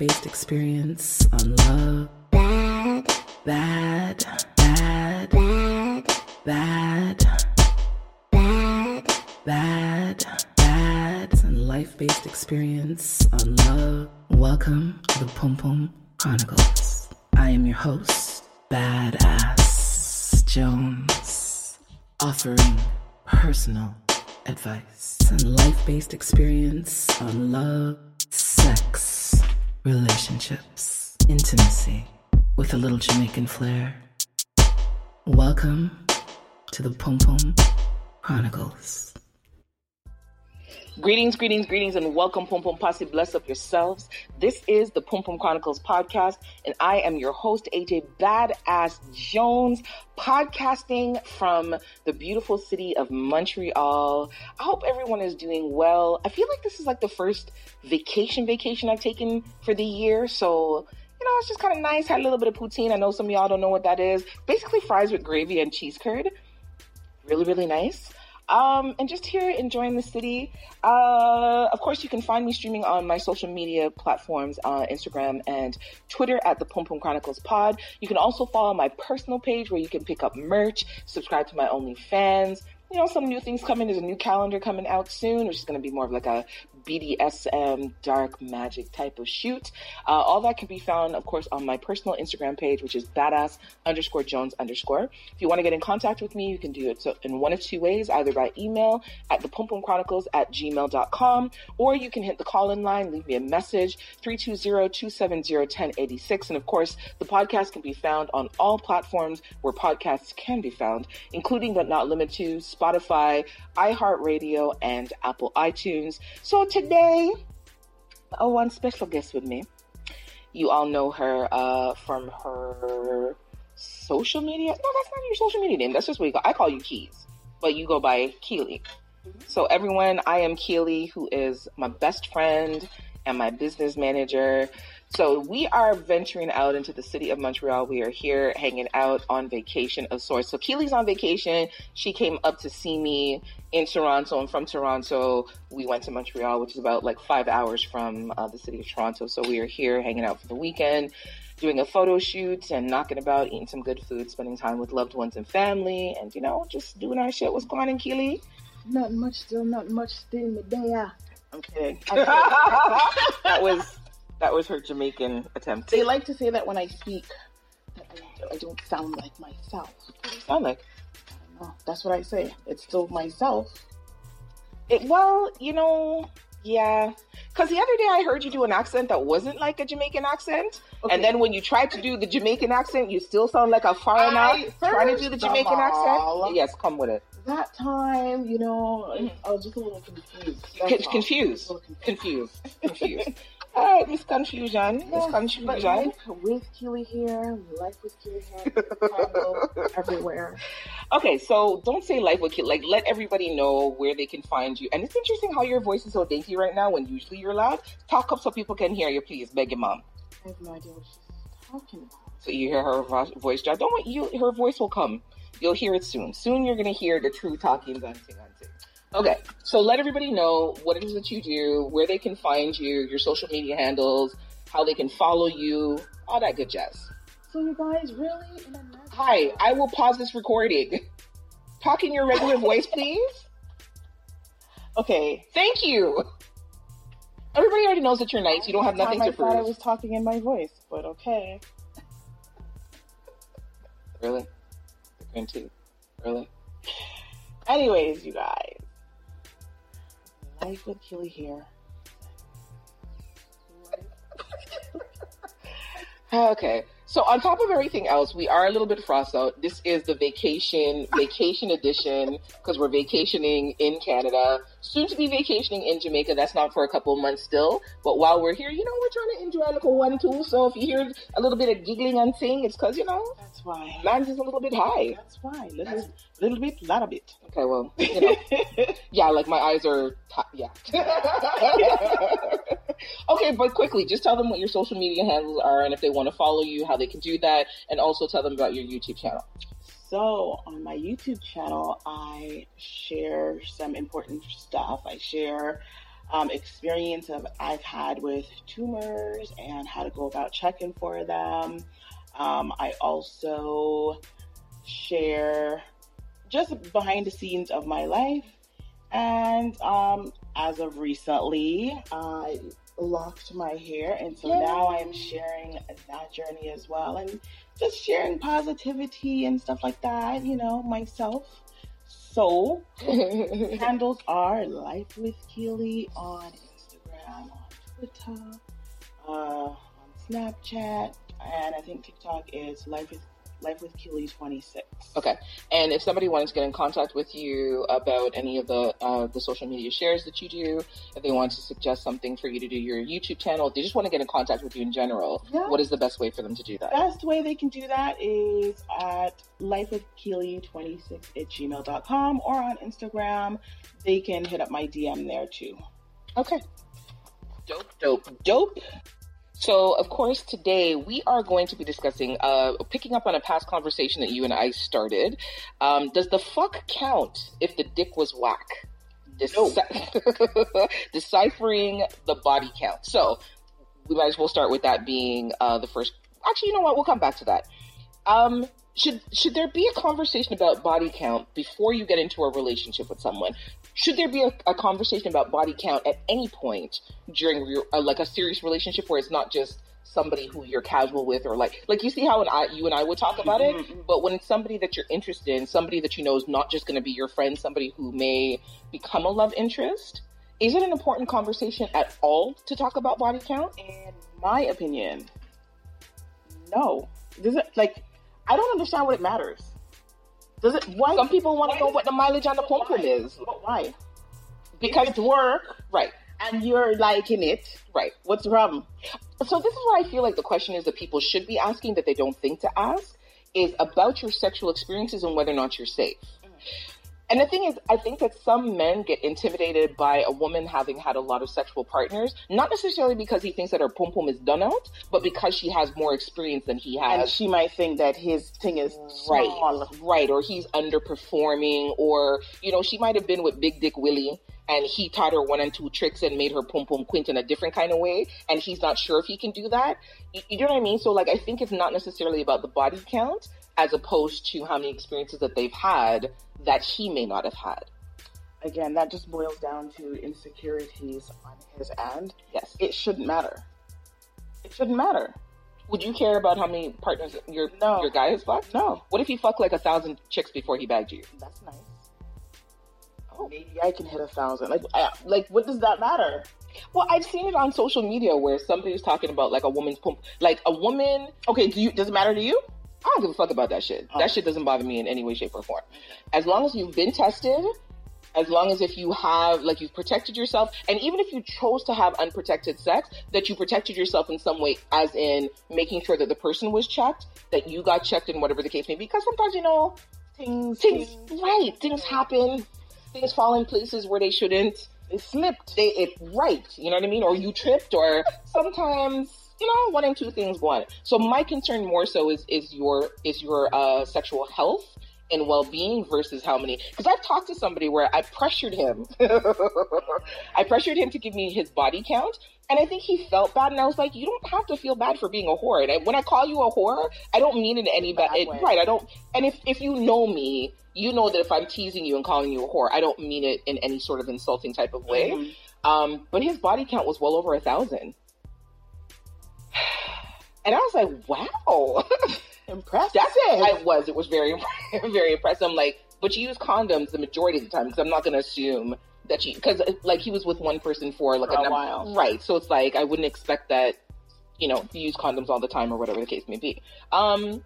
based experience on love, bad, bad, bad, bad, bad, bad, bad, bad, and life based experience on love. Welcome to the Pum Pum Chronicles. I am your host, Badass Jones, offering personal advice and life based experience on love, sex, relationships, intimacy with a little Jamaican flair. Welcome to the Pum Pum Chronicles. Greetings, greetings, greetings, and welcome, Pum Pum Posse. Bless up yourselves. This is the Pum Pum Chronicles podcast, and I am your host, AJ Badass Jones, podcasting from the beautiful city of Montreal. I hope everyone is doing well. I feel like this is like the first vacation vacation I've taken for the year, so you know, it's just kind of nice. Had a little bit of poutine. I know some of y'all don't know what that is. Basically, fries with gravy and cheese curd. Really, really nice. Um, and just here enjoying the city. Uh, of course, you can find me streaming on my social media platforms, uh, Instagram and Twitter at the Pum Pum Chronicles Pod. You can also follow my personal page where you can pick up merch, subscribe to my OnlyFans. You know, some new things coming. There's a new calendar coming out soon, which is going to be more of like a BDSM dark magic type of shoot. Uh, all that can be found, of course, on my personal Instagram page, which is badass underscore Jones underscore. If you want to get in contact with me, you can do it in one of two ways, either by email at the Pum Pum Chronicles at gmail.com, or you can hit the call in line, leave me a message, 320-270-1086. And of course, the podcast can be found on all platforms where podcasts can be found, including but not limited to Spotify, iHeartRadio, and Apple iTunes. So today, oh, one special guest with me. You all know her uh, from her social media. No, that's not your social media name. That's just what you call. I call you Keys, but you go by Keeley. So everyone, I am Keeley, who is my best friend and my business manager. So we are venturing out into the city of Montreal. We are here hanging out on vacation of sorts. So Keeley's on vacation. She came up to see me in Toronto, I'm from Toronto we went to Montreal, which is about like five hours from uh, the city of Toronto. So we are here hanging out for the weekend, doing a photo shoot and knocking about, eating some good food, spending time with loved ones and family, and you know just doing our shit. What's going on, Keeley? Not much still, not much still in the day. ah. I'm that was that was her Jamaican attempt. They like to say that when I speak, that I, I don't sound like myself. What do you sound like? No, that's what I say. It's still myself. It, well, you know, yeah. Because the other day I heard you do an accent that wasn't like a Jamaican accent. Okay. And then when you tried to do the Jamaican accent, you still sound like a foreigner trying to do the Jamaican all- accent. Yes, come with it. That time, you know. I was just a little confused. Confused. Little Confused. Confused. All right, Miss Confusion. Miss Yes, but Confusion. with Keeley here, life with Keeley here, everywhere. Okay, so don't say life with kid. Like, let everybody know where they can find you. And it's interesting how your voice is so dainty right now when usually you're loud. Talk up so people can hear you, please. Beg your mom. I have no idea what she's talking about. So you hear her vo- voice. Don't want you? Her voice will come. You'll hear it soon. Soon you're gonna hear the true talking auntie auntie. Okay, so let everybody know what it is that you do, where they can find you, your social media handles, how they can follow you, all that good jazz. So you guys really in a nutshell- Hi, I will pause this recording. Talk in your regular voice, please. Okay. Thank you. Everybody already knows that you're nice. You don't have nothing to I thought I was talking in my voice, but okay. Really? Tea. Really? Anyways, you guys. With Keeley here. Okay. So on top of everything else, we are a little bit frost out. This is the vacation vacation edition because we're vacationing in Canada. Soon to be vacationing in Jamaica. That's not for a couple of months still. But while we're here, you know, we're trying to enjoy a little one too. So if you hear a little bit of giggling and sing, it's because you know, That's why. man's is a little bit high. That's why. Little, little bit, lot of bit. Okay, well, you know, yeah, like my eyes are, yeah. okay, but quickly, just tell them what your social media handles are and if they want to follow you, how they can do that, and also tell them about your YouTube channel. So on my YouTube channel, I share some important stuff. I share um, experience of I've had with tumors and how to go about checking for them. Um, I also share just behind the scenes of my life. And um, as of recently, I locked my hair, and so Yay. now I'm sharing that journey as well, and just sharing positivity and stuff like that. You know, myself. So handles are Life with Keeley on Instagram, on Twitter, uh, on Snapchat, and I think TikTok is Life with Life with Keeley 26. Okay. And if somebody wanted to get in contact with you about any of the uh, the social media shares that you do, if they want to suggest something for you to do your YouTube channel, if they just want to get in contact with you in general, Yeah. what is the best way for them to do that? The best way they can do that is at Life with lifewithkeeley26 at gmail.com or on Instagram. They can hit up my DM there too. Okay. Dope, dope, dope. So, of course, today we are going to be discussing, uh, picking up on a past conversation that you and I started. Um, does the fuck count if the dick was whack? Deci- Deciphering the body count. So, we might as well start with that being uh, the first. Actually, you know what? We'll come back to that. Um, should should there be a conversation about body count before you get into a relationship with someone? Should there be a, a conversation about body count at any point during your, uh, like a serious relationship where it's not just somebody who you're casual with or like like you see how and I, you and I would talk about it, but when it's somebody that you're interested in, somebody that you know is not just going to be your friend, somebody who may become a love interest, is it an important conversation at all to talk about body count? In my opinion, no. Does it like I don't understand what it matters. Does it why Some people want to know what the mileage on the pom pom why? is But why? because it's work right, and you're liking it, right. what's the problem? So this is what I feel like the question is that people should be asking that they don't think to ask is about your sexual experiences and whether or not you're safe. Mm. And the thing is, I think that some men get intimidated by a woman having had a lot of sexual partners, not necessarily because he thinks that her pum pum is done out, but because she has more experience than he has. And she might think that his thing is Right, small. right, or he's underperforming, or you know, she might have been with Big Dick Willie, and he taught her one and two tricks and made her pum pum quint in a different kind of way, and he's not sure if he can do that. You, you know what I mean? So, like, I think it's not necessarily about the body count, as opposed to how many experiences that they've had that he may not have had. Again, that just boils down to insecurities on his end. Yes. It shouldn't matter. It shouldn't matter. Would you care about how many partners your No. your guy has fucked? No. What if he fucked like a thousand chicks before he bagged you? That's nice. Oh, maybe I can hit a thousand. Like, I, like, what does that matter? Well, I've seen it on social media where somebody's talking about like a woman's pump, like a woman Okay, do you? Does it matter to you? I don't give a fuck about that shit. That shit doesn't bother me in any way, shape, or form. As long as you've been tested, as long as if you have, like, you've protected yourself, and even if you chose to have unprotected sex, that you protected yourself in some way, as in making sure that the person was checked, that you got checked in whatever the case may be. Because sometimes, you know, Things, things, right, things happen, things fall in places where they shouldn't. It slipped. They, it, right, you know what I mean? Or you tripped, or sometimes, you know, one and two things go on. So my concern more so is is your is your uh, sexual health and well being versus how many. Because I've talked to somebody where I pressured him. I pressured him to give me his body count, and I think he felt bad. And I was like, you don't have to feel bad for being a whore. And I, when I call you a whore, I don't mean it in any bad. It, right? I don't. And if if you know me. You know that if I'm teasing you and calling you a whore, I don't mean it in any sort of insulting type of way. Mhm. Um, but his body count was well over a thousand. And I was like, wow. Impressed. That's it. I was. It was very, very impressive. I'm like, but you use condoms the majority of the time because I'm not going to assume that you, because like he was with one person for like For a while. Right. So it's like, I wouldn't expect that, you know, you use condoms all the time or whatever the case may be. Um,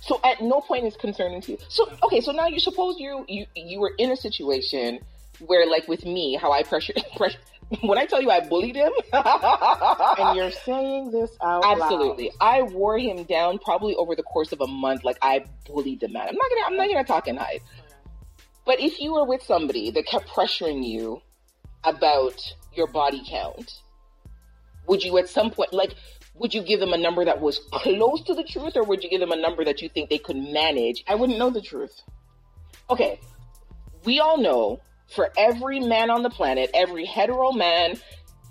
so at no point is concerning to you. So, okay. So now you suppose you, you, you were in a situation where like with me, how I pressure, pressure when I tell you I bullied him, and you're saying this out loud. Absolutely. I wore him down probably over the course of a month. Like I bullied the man. I'm not gonna I'm not gonna talk and hide. But if you were with somebody that kept pressuring you about your body count, would you at some point like would you give them a number that was close to the truth or would you give them a number that you think they could manage? I wouldn't know the truth. Okay. We all know for every man on the planet, every hetero man,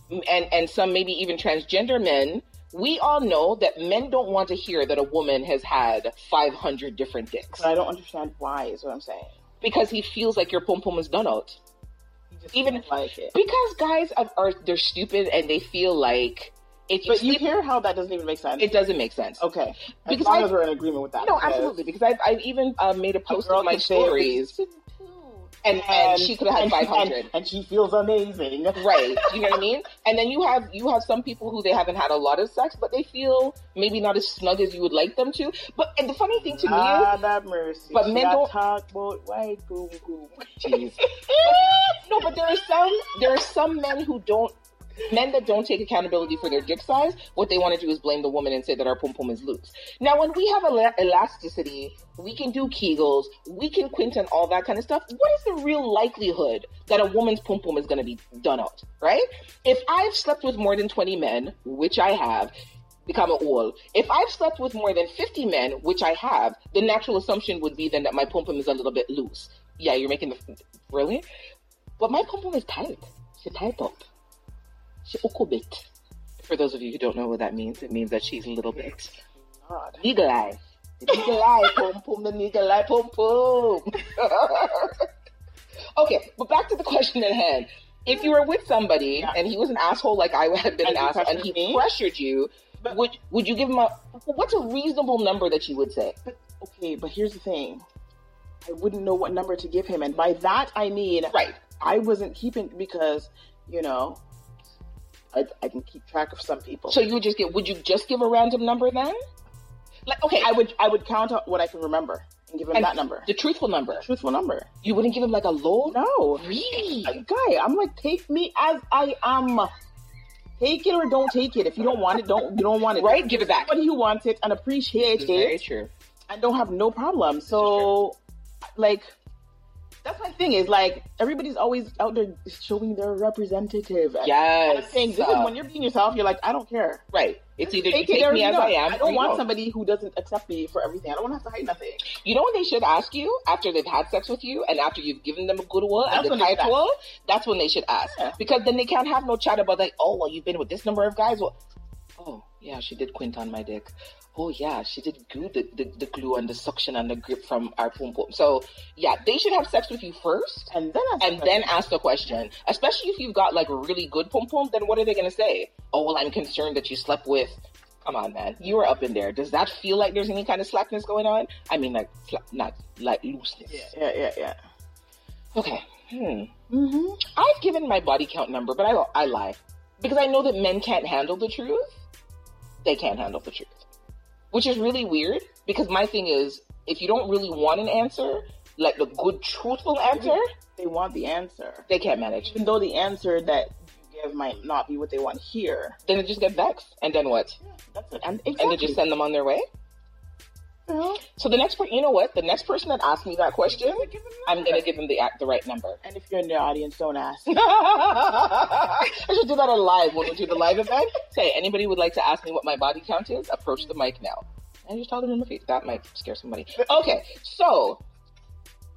and and some maybe even transgender men, we all know that men don't want to hear that a woman has had 500 different dicks But I don't understand why. Is what I'm saying. because he feels like your pom pom is done out. Even- like it. Because guys are, are they're stupid and they feel like if you But you hear how that doesn't even make sense. it doesn't make sense. okay, as Because long I- as we're in agreement with that. No, absolutely. Because I've, I've even uh, made a post on my could say, stories, "Listen to," and, and she could have had five hundred. and, and she feels amazing. Right. You know what I mean? And then you have you have some people who they haven't had a lot of sex, but they feel maybe not as snug as you would like them to. But and the funny thing to me ah, is God have mercy. But She men don't- talk about white boom boom. Jeez. no, but there are some there are some men who don't men that don't take accountability for their dick size. What they want to do is blame the woman and say that our pum pum is loose. Now, when we have ela- elasticity, we can do Kegels, we can quint and all that kind of stuff. What is the real likelihood that a woman's pum pum is going to be done out? Right? If I've slept with more than twenty men, which I have. Become a wall. If I've slept with more than 50 men, which I have, the natural assumption would be then that my pum pum is a little bit loose. Yeah, you're making the really, but my pom pom is tight. She tight up. She uko bit. For those of you who don't know what that means, it means that she's a little bit eagle eye. Eagle eye pom pom, the eagle eye pom pom. okay, but back to the question at hand. If you were with somebody Yeah. and he was an asshole like I had been And an asshole and he me? pressured you, But- would would you give him a what's a reasonable number that you would say? But okay, but here's the thing. I wouldn't know what number to give him, and by that I mean Right. I wasn't keeping because you know I, I can keep track of some people. So you would just get would you just give a random number then? Like okay, I would I would count what I can remember and give him And that number, the truthful number. truthful number. You wouldn't give him like a low? No, Really? guy, I'm like take me as I am. Take it or don't take it. If you don't want it, don't you don't want it. Right? Give it back. Somebody who wants it and appreciate is very it, true. I don't have no problem. So, like, that's my thing is like everybody's always out there showing their representative. Yes. Saying this is uh, when you're being yourself. You're like, I don't care. right. It's either you Take it take me as. I am. I don't you want don't. somebody who doesn't accept me for everything. I don't want to have to hide nothing. You know what they should ask you after they've had sex with you and after you've given them a good one That's and the when they should title? That's when they should ask. Yeah. Because then they can't have no chat about like, oh, well, you've been with this number of guys. Well, oh, yeah, she did quint on my dick. Oh, yeah, she did glue the, the, the glue and the suction and the grip from our pum pum. So, yeah, they should have sex with you first And then ask and the then question. ask the question. Especially if you've got like really good pom pom, then what are they gonna say? Oh well, I'm concerned that you slept with. Come on, man, you were up in there. Does that feel like there's any kind of slackness going on? I mean, like not like looseness. yeah, yeah, yeah, yeah. Okay. Hmm. Mm-hmm. I've given my body count number, but I I lie because I know that men can't handle the truth. They can't handle the truth, which is really weird. Because my thing is, if you don't really want an answer, like the good truthful answer, They want the answer, they can't manage. even though the answer that you give might not be what they want hear. Then they just get vexed, and then what? That's it. And and they just send them on their way. So the next, per- you know what? The next person that asks me that question, I'm gonna give them the the right number. And if you're in the audience, don't ask. I should do that on live when we do the live event. Say anybody would like to ask me what my body count is. Approach the mic now, and just tell them in the face. That might scare somebody. Okay, so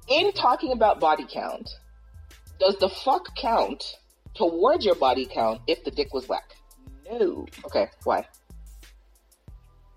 in talking about body count, does the fuck count towards your body count if the dick was whack? No. Okay, why?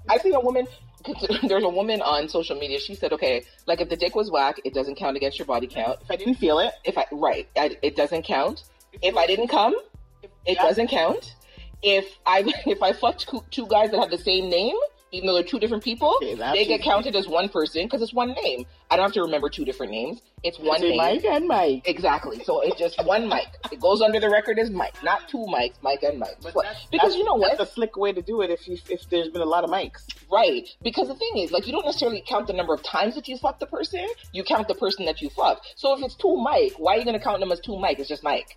I seen a woman. There's a woman on social media. She said, "Okay, like if the dick was whack, it doesn't count against your body count. If I didn't feel it, If I right, I, it doesn't count. If I didn't come, it Yeah. doesn't count. If I if I fucked two, two guys that have the same name, even though they're two different people, Okay, they get counted as one person because it's one name. I don't have to remember two different names. It's one Say name. Mike and Mike. Exactly. So it's just one mic. It goes under the record as Mike, not two mics, Mike and Mike. But But- that's- because that's- you know what? That's a slick way to do it if you if there's been a lot of mics. Right. Because the thing is, like, you don't necessarily count the number of times that you fuck the person. You count the person that you fuck. So if it's two Mike, why are you going to count them as two Mike? It's just Mike.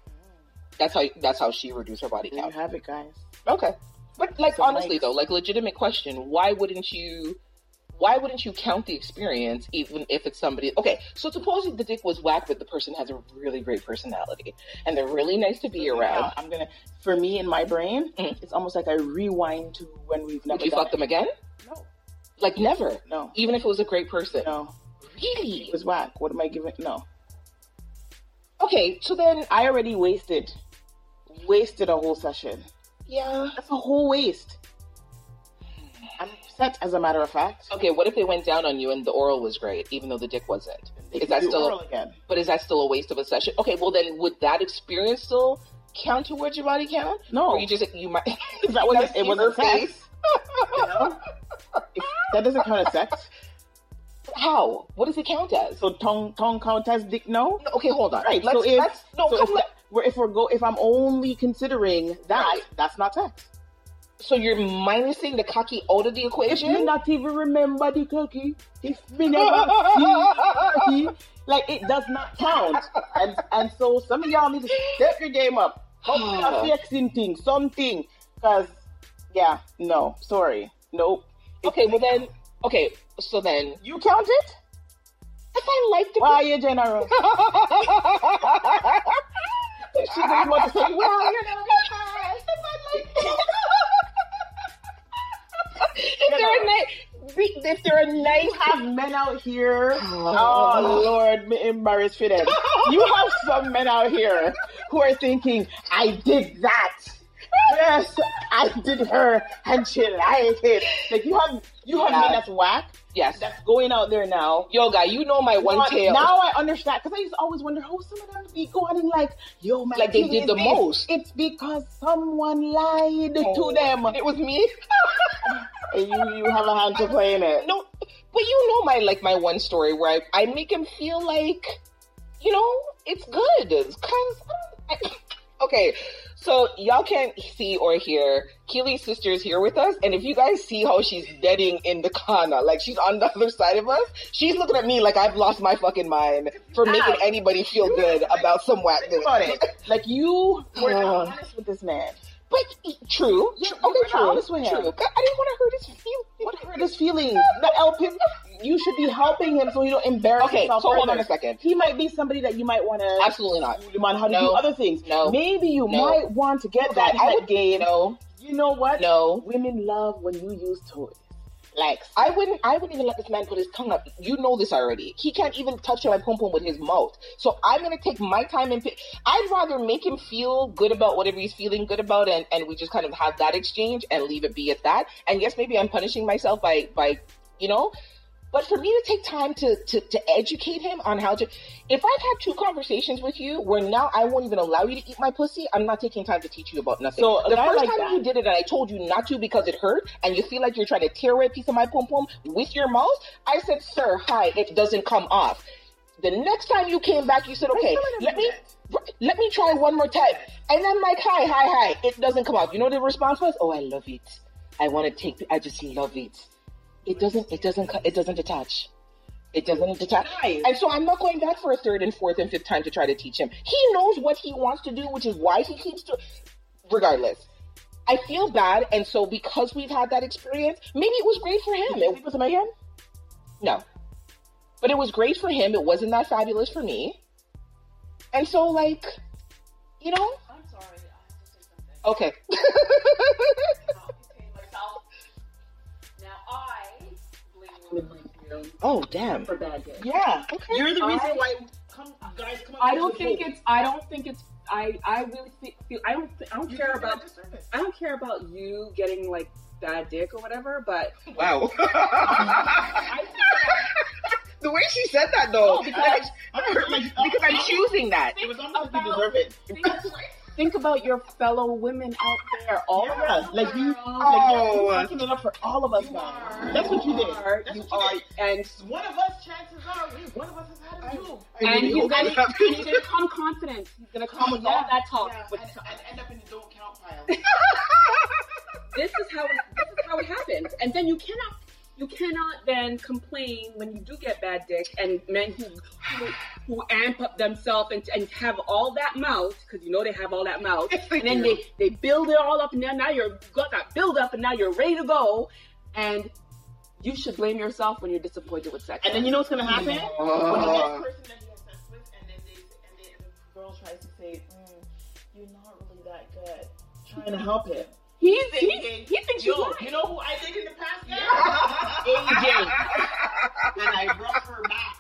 That's how that's how she reduced her body There you count. have it, guys. Okay. But like So honestly Mikes. though, like legitimate question, why wouldn't you why wouldn't you count the experience even if it's somebody okay, so suppose the dick was whack but the person has a really great personality and they're really nice to be around. Now, I'm gonna. For me in my brain, Mhm. it's almost like I rewind to when we've never Would you fuck it. them again? No, Like never. no, Even if it was a great person. no. Really? It was whack. What am I giving? No. Okay, so then I already wasted, wasted a whole session. Yeah. That's a whole waste. I'm upset, as a matter of fact. Okay, what if they went down on you and the oral was great, even though the dick wasn't? Is that still? oral again? But is that still a waste of a session? Okay, well then, would that experience still count towards your body count? No. Or you just you might. Is that you it wasn't her sex. face? You know? If- that doesn't count as sex. How? What does it count as? So tongue tongue count as dick? No. No, okay, hold on. Right. Let's, so if let's, no, so come let- that, we're, if we're go if I'm only considering that, Right. that's not sex. so you're minusing the cocky out of the If equation? me not even remember the cookie, if me never see like it does not count. And and so some of y'all need to step your game up. Fixing things, something. Cause yeah, no, sorry, nope. okay, well then, okay, so then, You count it? if I like the Why you she doesn't to say, well, you know, like if they're a nice, if they're a nice, have men out here. Oh. Oh, oh, oh. Lord, me embarrassed for them. You have some men out here who are thinking, I did that. Yes, I did her, and she liked it. Like you have, you have Yeah. men that's whack. yes, That's going out there now. yo, guy, you know my one now, tail. now I understand because I used to always wonder how some of them be going in like, yo, man, Like they did the this. most. It's because someone lied Oh. to them. It was me. And you, you have a hand to play in it. no, but you know my like my one story where I, I make him feel like, you know, it's good. It's kind of okay. So y'all can't see or hear. Keeley's sister is here with us, and if you guys see how she's deading in the corner, like she's on the other side of us, she's looking at me like I've lost my fucking mind for making anybody feel good about some whack. About it. Like you were honest with this man. But true, Yeah, true. you okay, true, honest with him. true. I didn't want to hurt his feelings. What hurt his feelings? Not help him. You should be helping him so he don't embarrass Okay, himself. so hold on a second. He might be somebody that you might want to Absolutely not. him on how to No. do other things. No. Maybe you No. might want to get that I would game. No, You know what? no. Women love when you use toys. Like I wouldn't. I wouldn't even let this man put his tongue up. You know this already. He can't even touch my pom pom with his mouth. So I'm gonna take my time and. Pick, I'd rather make him feel good about whatever he's feeling good about, and and we just kind of have that exchange and leave it be at that. And yes, maybe I'm punishing myself by by, you know. But for me to take time to, to, to educate him on how to, if I've had two conversations with you where now I won't even allow you to eat my pussy, I'm not taking time to teach you about nothing. So, the first like time that- you did it and I told you not to because it hurt and you feel like you're trying to tear away a piece of my pom pom with your mouth, I said, sir, hi, it doesn't come off. The next time you came back, you said, okay, let me let me try one more time. And I'm like, hi, hi, hi. It doesn't come off. You know what the response was? Oh, I love it. I want to take. I just love it. It doesn't. It doesn't. It doesn't detach. It doesn't detach. Nice. And so I'm not going back for a third and fourth and fifth time to try to teach him. He knows what he wants to do, which is why he keeps to. Regardless, I feel bad, and so because we've had that experience, maybe it was great for him. It, him again? no. But it was great for him. It wasn't that fabulous for me. And so, like, you know, I'm sorry, I have to say something. okay. Uh, I blame women oh, damn. for bad days. Yeah. Okay. You're the I- reason why come, guys come. up I don't think it's. I don't think it's. I. I really feel. I don't. I don't You care about. I don't care about you getting like bad dick or whatever. But Wow. I the way she said that, though, No, because- like, I heard, like, because I'm choosing that. It was almost like you deserve it. Think, think about your fellow women out there. All Yeah, us. like you, world. Oh. like you're fucking it up for all of us now. That's what you did. are, That's you what you are, did. and One of us, chances are, we, one of us has had it too. I and really he's hope gonna, that happens. he's gonna come confident. He's gonna come with all Yeah, that talk. yeah, With and, and end up in the don't count pile. this is how it, this is how it happens, and then you cannot you cannot then complain when you do get bad dick and men who who, who amp up themselves and, and have all that mouth because you know they have all that mouth, and then they they build it all up and then now you're got that build up and now you're ready to go, and you should blame yourself when you're disappointed with sex. And then you know what's gonna happen? when the next person that you have sex with, and then they, and they, the girl tries to say, mm, "You're not really that good," trying to help him. He's, he's, Thinking, he thinks Yo, you're lying. you know who I did in the past? Yeah. AJ. and I brought her back.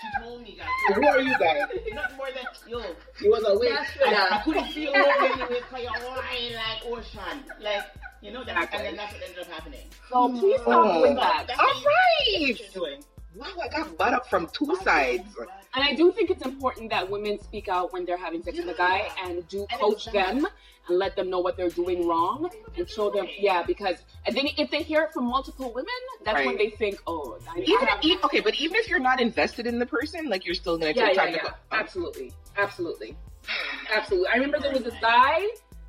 She told me, guys. So who are you guys? Not more than yo. You was awake. Yes, I, yeah. I couldn't feel no anyway because you're lying like oh, ocean. Like you know that, Exactly. and then that's what ended up happening. So please stop Oh. doing that. That's All what doing. Wow, I got butt up from two sides. And I do think it's important that women speak out when they're having sex with a guy and do coach them and let them know what they're doing wrong and show them, yeah, because and then if they hear it from multiple women, that's when they think, oh, I, I Even have- e- okay, but even if you're not invested in the person, like you're still gonna take yeah, yeah, time yeah, to go. absolutely, absolutely, absolutely. I remember there was this guy.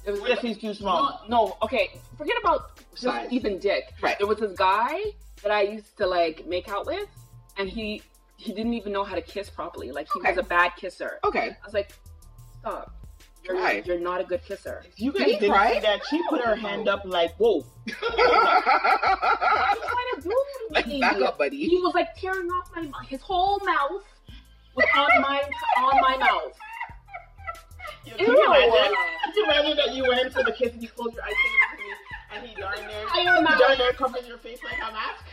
There was What if he's too small? No, no, okay. Forget about just Size. even dick. Right. There was this guy that I used to like make out with, and he he didn't even know how to kiss properly. Like he Okay. was a bad kisser. Okay. I was like, stop. You're, Try. you're not a good kisser. You guys he didn't cry? see that. She put her hand up like, whoa. What are you trying to do to like me? back up, buddy. He was like tearing off my mouth. His whole mouth was on my on my mouth. Can Ew. you imagine? Can you imagine that you went in for the kiss and you close your eyes to and he darn there, I he darn there covering your face like a mask?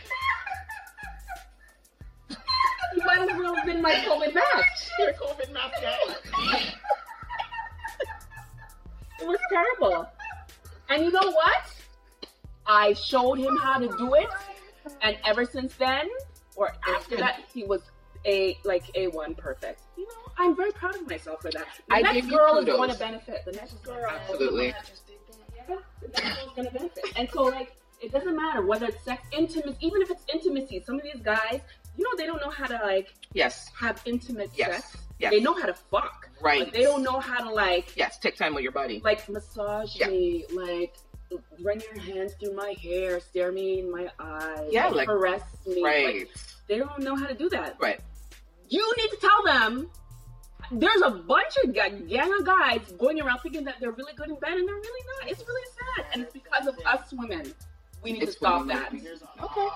He might as well have been my COVID mask. Your COVID mask guy. It was terrible. And you know what? I showed him how to do it, and ever since then, or after that, he was a like a one perfect. You know, I'm very proud of myself for that. The I next girl is going to benefit. The next girl, Absolutely. Yeah, the next girl's going to benefit. And so, like, it doesn't matter whether it's sex, intimacy, even if it's intimacy. Some of these guys, you know, they don't know how to like Yes. have intimate Yes. sex. Yes. They know how to fuck, Right. but they don't know how to like Yes. Take time with your body. like massage Yeah. me, like run your hands through my hair, stare me in my eyes, Yeah, like- caress me. Right. Like, they don't know how to do that. Right. You need to tell them. There's a bunch of ga- gang of guys going around thinking that they're really good in bed, and they're really not. It's really sad, and it's because of us women. We need It's to stop that. Okay.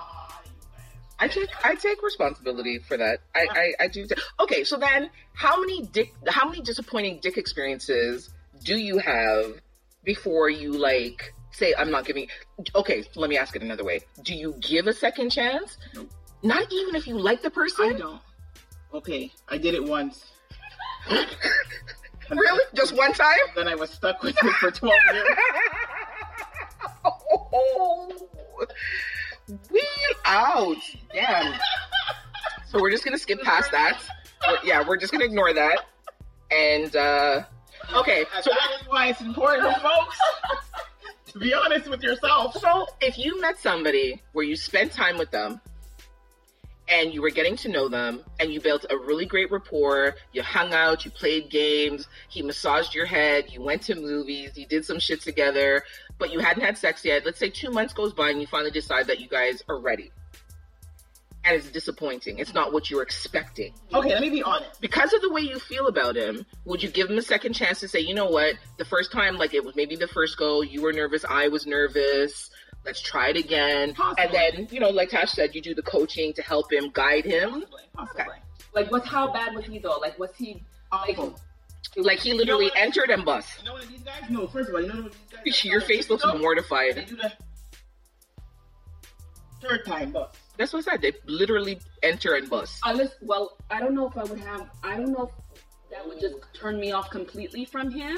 I take I take responsibility for that. I, I, I do. okay, so then how many dick how many disappointing dick experiences do you have before you like say I'm not giving okay, let me ask it another way. Do you give a second chance? Not even if you like the person. I don't. Okay, I did it once. Really? Just one time? Then I was stuck with it for 12 years. Oh, wheel out. Damn. So we're just gonna skip past that. We're- yeah, we're just gonna ignore that. And uh okay, so that is why it's important, folks, to be honest with yourself. so if you met somebody where you spent time with them and you were getting to know them and you built a really great rapport, you hung out, you played games, he massaged your head, you went to movies, you did some shit together, but you hadn't had sex yet. Let's say two months goes by and you finally decide that you guys are ready. And it's disappointing. It's not what you were expecting. Okay, let me be honest. Because of the way you feel about him, would you give him a second chance to say, you know what, the first time, like it was maybe the first go, you were nervous, I was nervous. Let's try it again. Possibly. And then, you know, like Tash said, you do the coaching to help him, guide him. Possibly. Like, what's How bad was he though? Like, was he? Awful. Like he literally You know entered and bust. You know what these guys? No, first of all, you know what these guys? Your face looks No. They mortified. do the third time, bust. That's what I said. They literally enter and bust. Listen, well, I don't know if I would have. I don't know if that would just turn me off completely from him.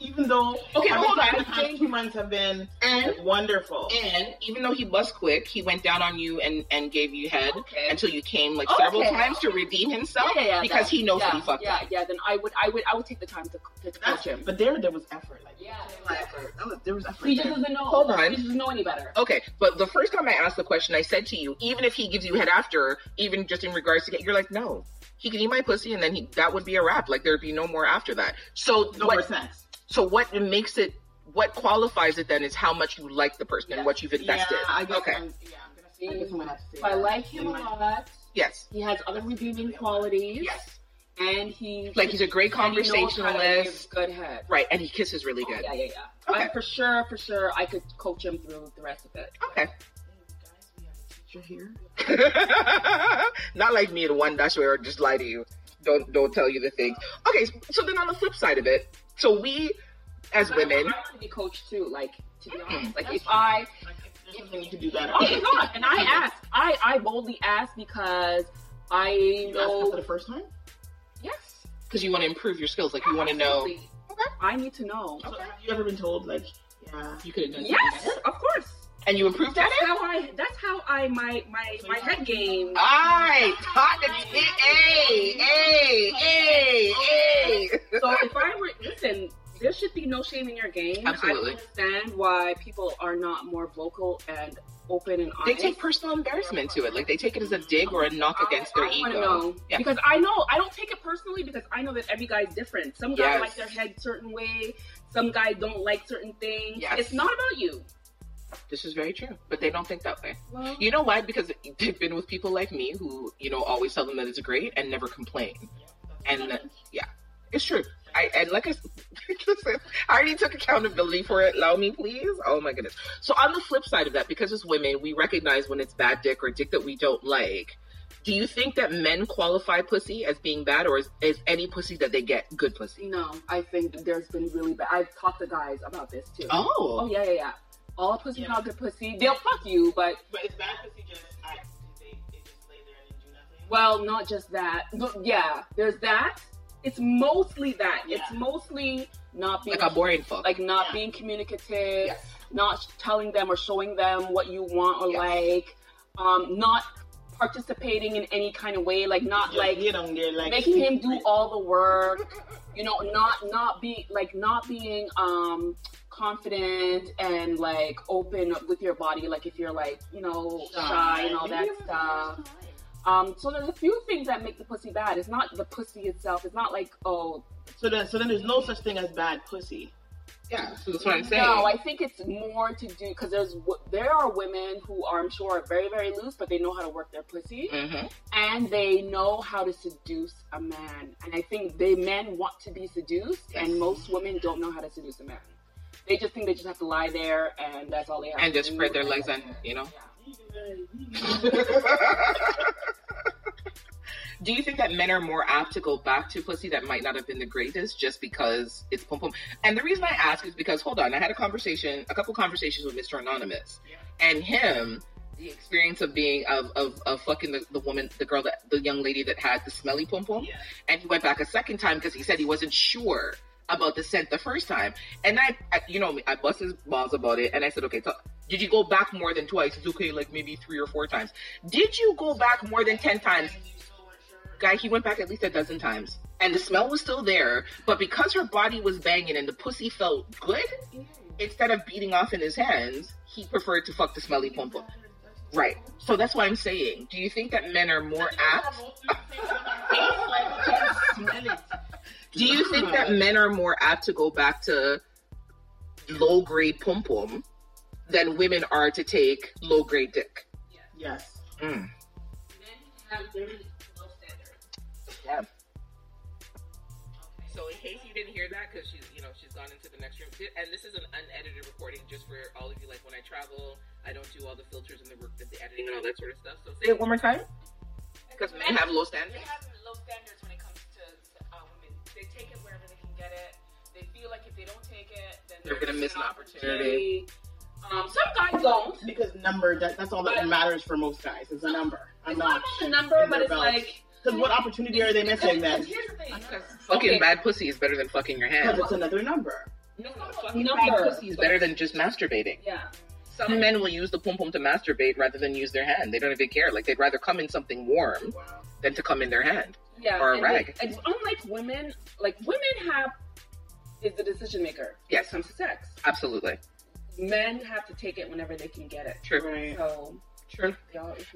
Even though Okay, I hold on. the past two months have been And wonderful. and even though he was quick, he went down on you and and gave you head Okay. until you came like several Okay. times to redeem himself Yeah, yeah, yeah, because that- he knows yeah, that he fucked Yeah, up. yeah. Then I would, I would, I would take the time to, to coach That's, him. but there, there was effort. Like, Yeah, That was, there was effort. He just doesn't know. Hold on. He doesn't know any better. Okay, but the first time I asked the question, I said to you, even if he gives you head after, even just in regards to get, you're like, no, he can eat my pussy, and then he that would be a wrap. Like there'd be no more after that. So no what? more sex. So what makes it? What qualifies it then is how much you like the person Yeah. and what you've invested. Yeah, I guess okay. I'm, yeah, I'm gonna say, I guess I'm gonna have to say So I like him a lot. Yes. He has other redeeming qualities. Yes. And he Like he's a great and he knows how to conversationalist. Good head. Right, and he kisses really Oh, good. yeah, yeah, yeah. Okay. I, for sure, for sure, I could coach him through the rest of it. Okay. Guys, we have a teacher here. Not like me the one that's where I just lie to you. Don't don't tell you the things. Okay, so then on the flip side of it, so we as But women, I want to be coached too. Like to be honest, like That's if true. I Like, if there's something you can do better. Okay, not. And I asked. I I boldly asked because I You asked know. after the first time? Yes. Because you want to improve your skills. Like you want to know. Absolutely. I need to know. So have you ever been told like, yeah, You could have done Yes, better. of course. And you improved at That's how I. That's how I my my my head game. Alright, hot the tit. Hey, hey, hey, hey. So if I were listen, there should be no shame in your game. Absolutely. I understand why people are not more vocal and open and honest. They take personal embarrassment to it. Like they take it as a dig or a knock against their I, I ego. know. Yeah. Because I know I don't take it personally because I know that every guy's different. Some guys Yes. like their head certain way. Some guys don't like certain things. Yes. It's not about you. This is very true, but they don't think that way. Well, You know why? Because they've been with people like me who, you know, always tell them that it's great and never complain. And uh, yeah, it's true. I and like I, s- listen, I already took accountability for it. Allow me, please. Oh my goodness. So on the flip side of that, because as women, we recognize when it's bad dick or dick that we don't like. Do you think that men qualify pussy as being bad, or is, is any pussy that they get good pussy? no, I think there's been really bad. I've talked to guys about this too. Oh, Oh yeah, yeah, yeah. All pussy Yeah. not good pussy. They'll fuck you, but But it's bad pussy just I they, they just lay there and do nothing. well, not just that. But yeah, there's that. It's mostly that. It's mostly not being like a boring fuck. like not Yeah. being communicative, Yes. not telling them or showing them what you want or Yes. like, um, not participating in any kind of way, like not Just like get on there like making him do all the work, you know, not not be like not being um confident and like open with your body, like if you're like you know shy and all that stuff. Um, so there's a few things that make the pussy bad. It's not the pussy itself. It's not like oh So then so then there's no such thing as bad pussy. yeah, so that's what I'm saying. No, I think it's more to do because there's w- there are women who are, I'm sure are very very loose, but they know how to work their pussy hmm and they know how to seduce a man. And I think they men want to be seduced, Yes. and most women don't know how to seduce a man. They just think they just have to lie there and that's all they have. And to just spread their legs and you know. Yeah. Do you think that men are more apt to go back to pussy that might not have been the greatest just because it's pum pum? And the reason I ask is because hold on, I had a conversation, a couple conversations with Mr. Anonymous, and him, the experience of being of of, of fucking the, the woman, the girl that the young lady that had the smelly pum pum, Yeah. and he went back a second time because he said he wasn't sure about the scent the first time, and I, I you know, I bust his balls about it, and I said, okay, did you go back more than twice? It's okay, like maybe three or four times. Did you go back more than ten times? guy, he went back at least a dozen times. And the smell was still there, but because her body was banging and the pussy felt good, instead of beating off in his hands, he preferred to fuck the smelly pum pum. Right. So that's why I'm saying, do you think that men are more apt? Do you think that men are more apt to go back to low grade pum pum than women are to take low grade dick? Yes. Mm. have very low standards. Yeah. So in case you didn't hear that, because she's, you know, she's gone into the next room, and this is an unedited recording, just for all of you. Like when I travel, I don't do all the filters and the work, that the editing and all that sort of stuff. So say it one more time. Because men have low standards. They have low standards when it comes to uh, women. They take it wherever they can get it. They feel like if they don't take it, then They're gonna miss missing an opportunity. Um, some guys don't. Because number that, that's all that matters for most guys is a number. I'm It's not not. about the number, but it's belt. like Because what opportunity are they missing then? Here's the thing. Fucking Okay. bad pussy is better than fucking your hand. Because hand. it's another number. No, fucking fucking bad pussy is better than just masturbating. Yeah. Some men will use the pum pum to masturbate rather than use their hand. They don't even care. Like they'd rather come in something warm than to come in their hand. Yeah. Or a and rag. they- and unlike women, like women have is the decision maker. Yes. When it comes to sex. Absolutely. Men have to take it whenever they can get it. True. Right. So True.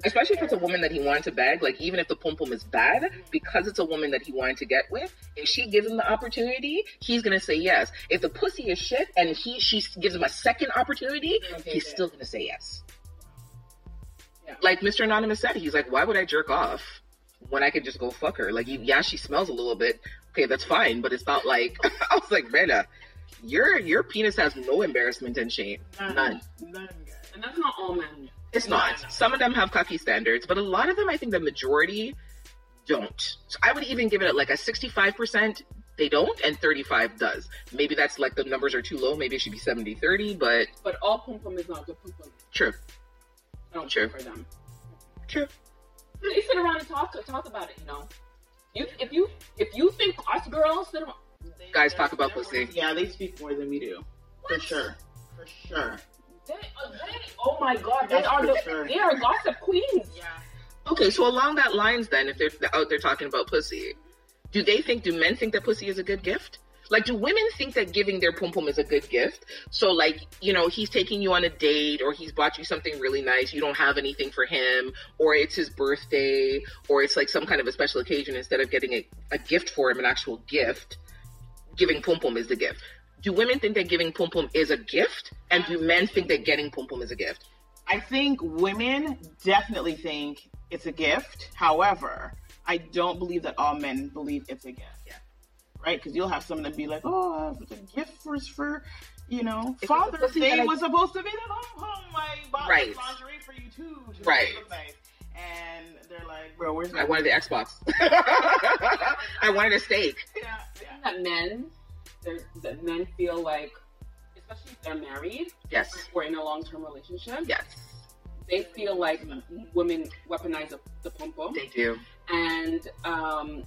Especially if it's a woman that he wanted to bag, like even if the pum pum is bad, because it's a woman that he wanted to get with, if she gives him the opportunity, he's gonna say yes. If the pussy is shit and he she gives him a second opportunity, Okay, he's then. still gonna say yes. Yeah. Like Mr. Anonymous said, he's like, why would I jerk off when I could just go fuck her? Like, yeah, she smells a little bit. Okay, that's fine, but it's not like I was like, Brenda, your your penis has no embarrassment and shame. None. None, guys. And that's not all men. It's not. Some of them have cocky standards, but a lot of them, I think the majority don't. So I would even give it like a 65% they don't, and 35 does. Maybe that's like the numbers are too low. Maybe it should be 70 30, but But all pum pum is not good pum pum. true. I don't True. for them. True. they sit around and talk talk about it. You know, you if you if you think us girls sit around, Guys talk about pussy. Yeah, they speak more than we do. For sure. For sure. they, uh, they oh my god, they That's are for the, sure. they are gossip queens. Yeah. Okay, so along that lines, then, if they're out there talking about pussy, do they think? Do men think that pussy is a good gift? Like, do women think that giving their pum pum is a good gift? So, like, you know, he's taking you on a date, or he's bought you something really nice. You don't have anything for him, or it's his birthday, or it's like some kind of a special occasion. Instead of getting a, a gift for him, an actual gift, giving pum pum is the gift. Do women think that giving pum pum is a gift, and do men think that getting pum pum is a gift? I think women definitely think it's a gift. However, I don't believe that all men believe it's a gift. Yeah. Right? Because you'll have some that be like, oh, uh, it's a gift for, for you know, a Father's Day that I- was supposed to be that, oh, oh, I bought Right. lingerie for you too. to Right. nice. And they're like, bro, where's I my wanted the Xbox. I wanted a steak. Yeah, yeah. That men, that men feel like, especially if they're married Yes. or in a long term relationship, Yes, they feel like women weaponize the, the pum pum, they do. and um,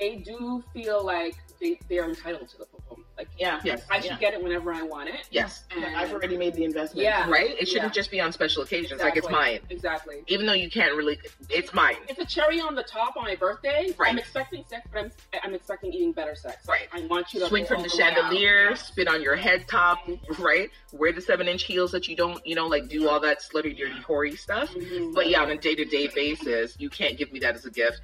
they do feel like they they are entitled to the pum pum. Like Yeah. Yes. I should Yeah. get it whenever I want it. Yes. And Like, I've already made the investment. Yeah. Right? It shouldn't Yeah. just be on special occasions. Like it's mine. Exactly. Even though you can't really, it's mine. It's a cherry on the top on my birthday. Right. I'm expecting sex, but I'm I'm expecting eating better sex. Right. I want you to Swing from all the way out. chandelier, spit on your head top, right? Wear the seven inch heels that you don't, you know, like do all that slutty, dirty, hoary stuff. Mhm. But yeah, on a day to day basis, you can't give me that as a gift.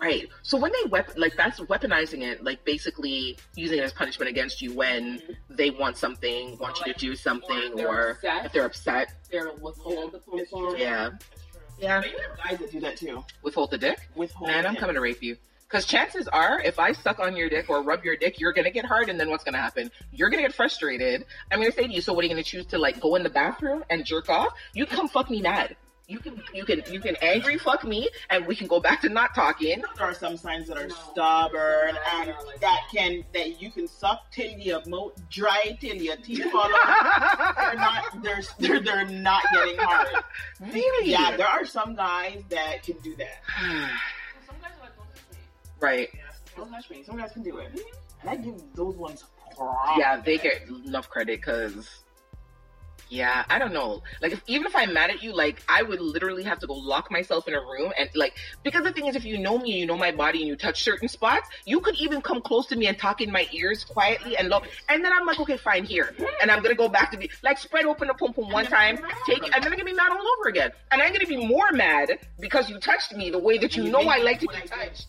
Right. So when they wep- like that's weaponizing it, like basically using it as punishment against you when they want something, want you to do something, Or they're or upset. if they're upset. they're withhold the pum It's Yeah. Yeah. But you have guys that do that too. Withhold the dick. Withhold. Man, I'm it. coming to rape you. Because chances are, if I suck on your dick or rub your dick, you're gonna get hard, and then what's gonna happen? You're gonna get frustrated. I'm gonna say to you, so what are you gonna choose to like go in the bathroom and jerk off? You come fuck me mad. You can you can you can angry fuck me, and we can go back to not talking. There are some signs that are No. stubborn No, and like that can that you can suck till you mo- dry till your teeth fall off. They're not they're, they're they're not getting hard. really? Yeah, there are some guys that can do that. Some guys are like, don't touch me. right. Yeah, don't touch me. Some guys can do it, and I give those ones props. Yeah, they get enough credit because. Yeah, I don't know. Like, if, even if I'm mad at you, like, I would literally have to go lock myself in a room and, like, because the thing is, if you know me and you know my body and you touch certain spots, you could even come close to me and talk in my ears quietly and look. And then I'm like, okay, fine, here. And I'm gonna go back to be, like, spread open the pum pum one time, take, and then I'm gonna be mad all over again. And I'm gonna be more mad because you touched me the way that you And know I like to be touched.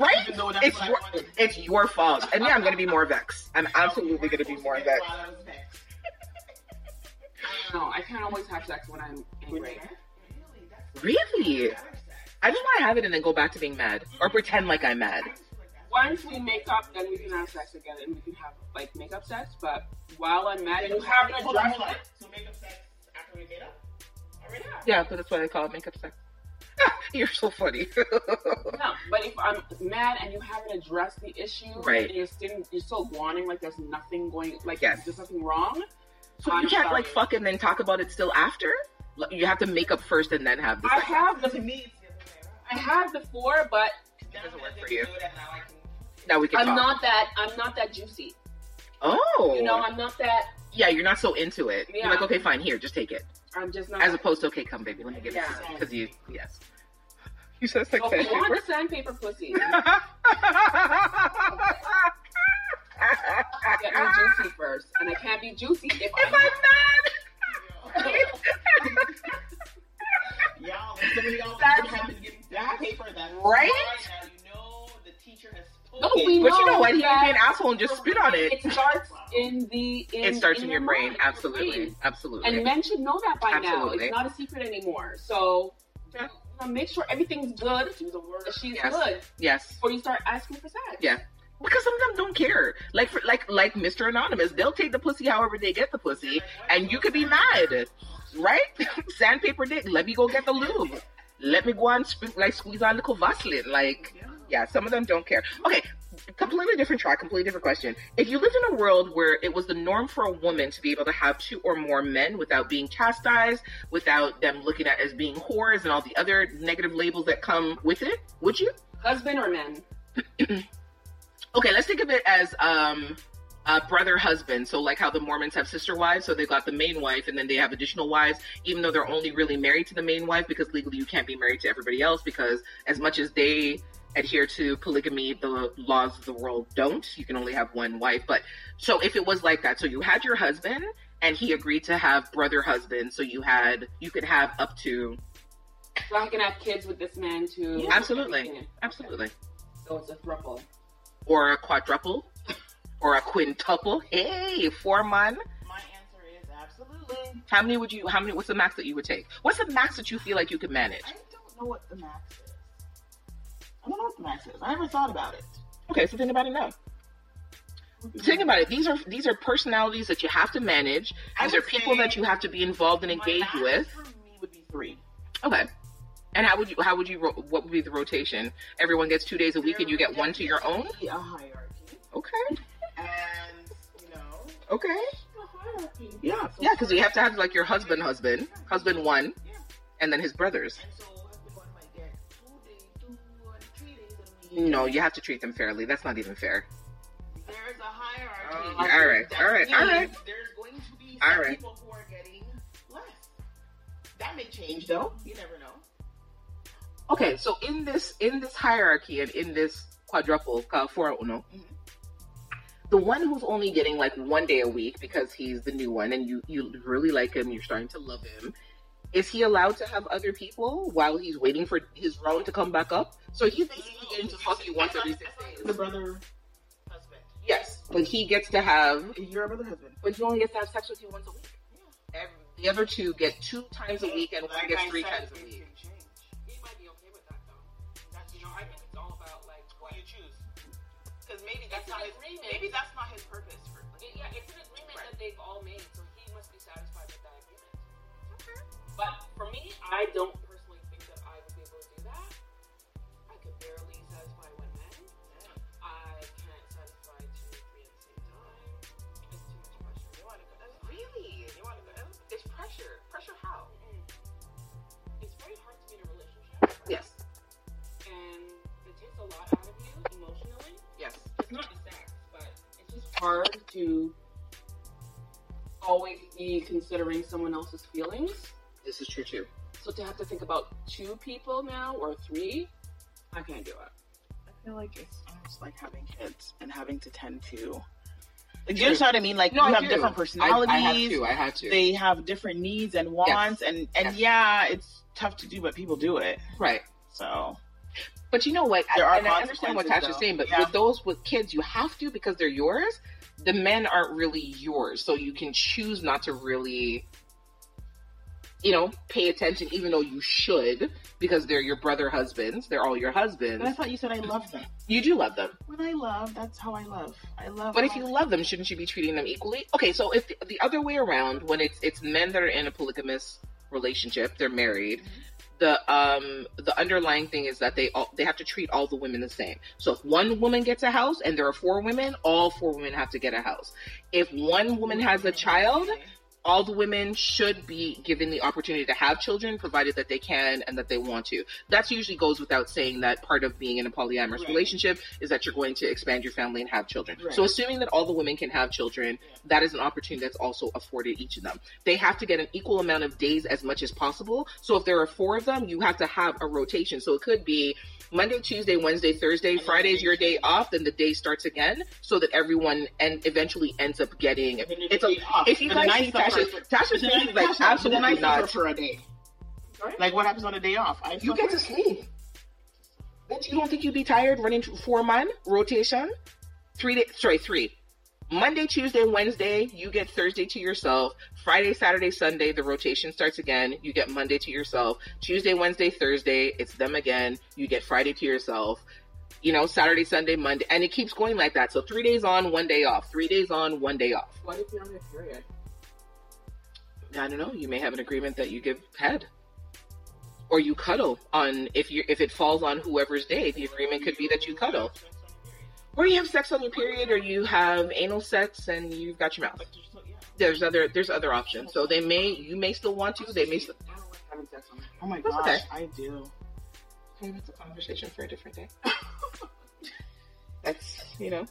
Right? Even though that's It's your, it's your fault. And yeah, I'm gonna be more vexed. I'm absolutely gonna be more vexed. While I. No, I can't always have sex when I'm angry. Really? I just want to have it and then go back to being mad or pretend like I'm mad. Once we make up, then we can have sex again and we can have like makeup sex. But while I'm mad and you haven't Hold on, addressed hold on. it, So makeup sex after we made up? Already? Yeah, but that's why they call it makeup sex. You're so funny. no. But if I'm mad and you haven't addressed the issue, Right. And you're still you're still wanting like there's nothing going, like Yes. there's nothing wrong. So you can't like fuck and then talk about it still after. You have to make up first and then have the I sex. have To the me, it's the other way around. I have before, but that doesn't work for you. they now we can. I'm talk. not that I'm not that juicy. Oh, You know, I'm not that. yeah, you're not so into it. You're like, okay, fine, here, just take it. I'm just not. As opposed to, okay, come, baby, let me give Yeah. it because you, yes. You said sex so if you want sandpaper. the sandpaper pussy, get me juicy first, and I can't be juicy if just spit on it. It starts in the. In, It starts in your brain. mind, your Absolutely. brain. Absolutely. And men should know that by now. Absolutely. It's not a secret anymore. So, Yeah. you know, make sure everything's good. Do the word. She's Yes. good yes. before you start asking for sex. Yeah. Because some of them don't care. Like for, like like Mr. Anonymous, they'll take the pussy however they get the pussy, and you could be mad, right? Sandpaper dick. Let me go get the lube. Let me go and sp- like squeeze on little Vaseline. Like, Yeah, some of them don't care. Okay, completely different track, completely different question. If you lived in a world where it was the norm for a woman to be able to have two or more men without being chastised, without them looking at as being whores and all the other negative labels that come with it, would you? Husband or men? Okay, let's think of it as um uh, brother husband. So like how the Mormons have sister wives, so they got the main wife and then they have additional wives, even though they're only really married to the main wife because legally you can't be married to everybody else because as much as they adhere to polygamy, the laws of the world don't. You can only have one wife. But so if it was like that, so you had your husband and he agreed to have brother husband, so you had you could have up to So I can have kids with this man too. absolutely, Yeah. absolutely, So it's a thruple. or a quadruple, or a quintuple. Hey, four man. My answer is absolutely. How many would you? How many? What's the max that you would take? What's the max that you feel like you could manage? I don't know what the max is. I don't know what the max is. I never thought about it. Okay, so think about it now. Think about it. These are these are personalities that you have to manage. These are people that you have to be involved and engaged with. For me would be three. Okay. And how would you? How would you? What would be the rotation? Everyone gets two days a week, and you get one to your own. A hierarchy, Okay. and you know, Okay. A hierarchy. yeah, Yeah, because you have to have like your husband, husband, husband one, Yeah. and then his brothers. And so days a. No, you have to treat them fairly. That's not even fair. There's a hierarchy. Oh, all right, That all right, all right. There's going to be All some right. people who are getting less. That may change though. You never know. Okay, so in this in this hierarchy and in this quadruple uh, four uno, Mhm. the one who's only getting like one day a week because he's the new one and you you really like him, you're starting to love him. Is he allowed to have other people while he's waiting for his round to come back up? So he's basically getting to fuck you once every six days. The brother husband. Yes, but he gets to have, You're a brother husband. but he only gets to have sex with you once a week. Every, the other two get two times a week, and one gets I three times a week. can change. He might be for me, I don't personally think that I would be able to do that. I could barely satisfy one man. I can't satisfy two or three at the same time. It's too much pressure. You wanna go really? You wanna go it's pressure. Pressure how? Mm. It's very hard to be in a relationship, Yes, and it takes a lot out of you emotionally. yes. It's not the sex, but it's just hard to always be considering someone else's feelings. This is true too. So to have to think about two people now or three, I can't do it. I feel like it's almost like having kids and having to tend to. Like, you understand what I mean? Like No, you I have do. different personalities. I have to. I have to. They have different needs and wants, and and Yes. yeah, it's tough to do, but people do it. right. So But you know what? There I, are and I understand what consequences, Tasha's saying, but Yeah. with those with kids, you have to because they're yours. The men aren't really yours, so you can choose not to really, you know, pay attention, even though you should, because they're your brother husbands. They're all your husbands. but I thought you said I love them. You do love them, When I love, that's how I love. I love. but if you love them, shouldn't you be treating them equally? Okay, so if the, the other way around, when it's it's men that are in a polygamous relationship, they're married. The um the underlying thing is that they all they have to treat all the women the same. So if one woman gets a house and there are four women, all four women have to get a house. If one woman has a child, all the women should be given the opportunity to have children, provided that they can and that they want to. That usually goes without saying that part of being in a polyamorous Right. relationship is that you're going to expand your family and have children. Right. So assuming that all the women can have children, that is an opportunity that's also afforded each of them. They have to get an equal amount of days as much as possible. So if there are four of them, you have to have a rotation. So it could be Monday, Tuesday, Wednesday, Thursday, Friday's they your day off, then the day starts again, so that everyone and eventually ends up getting. It's a, off. if you guys see suffer Tasha's, for- Tasha's but then face I- is like Tasha, but I absolutely not. for a day. Sorry? Like what happens on a day off? I You get to sleep. But you don't think you'd be tired running four man rotation? Three days, sorry, three. Monday, Tuesday, Wednesday, you get Thursday to yourself. Friday, Saturday, Sunday, the rotation starts again. You get Monday to yourself. Tuesday, Wednesday, Thursday, it's them again. You get Friday to yourself. You know, Saturday, Sunday, Monday, and it keeps going like that. So three days on, one day off. Three days on, one day off. What if you're on your period? I don't know. You may have an agreement that you give head. or you cuddle on if you if it falls on whoever's day. The agreement could be that you cuddle, or you have sex on your period, or you have anal sex and you've got your mouth. There's no, yeah. There's other there's other options. So they may you may still want to. They may still. I don't like having sex on Oh my gosh, okay. I do. Maybe it's a conversation for a different day. That's you know.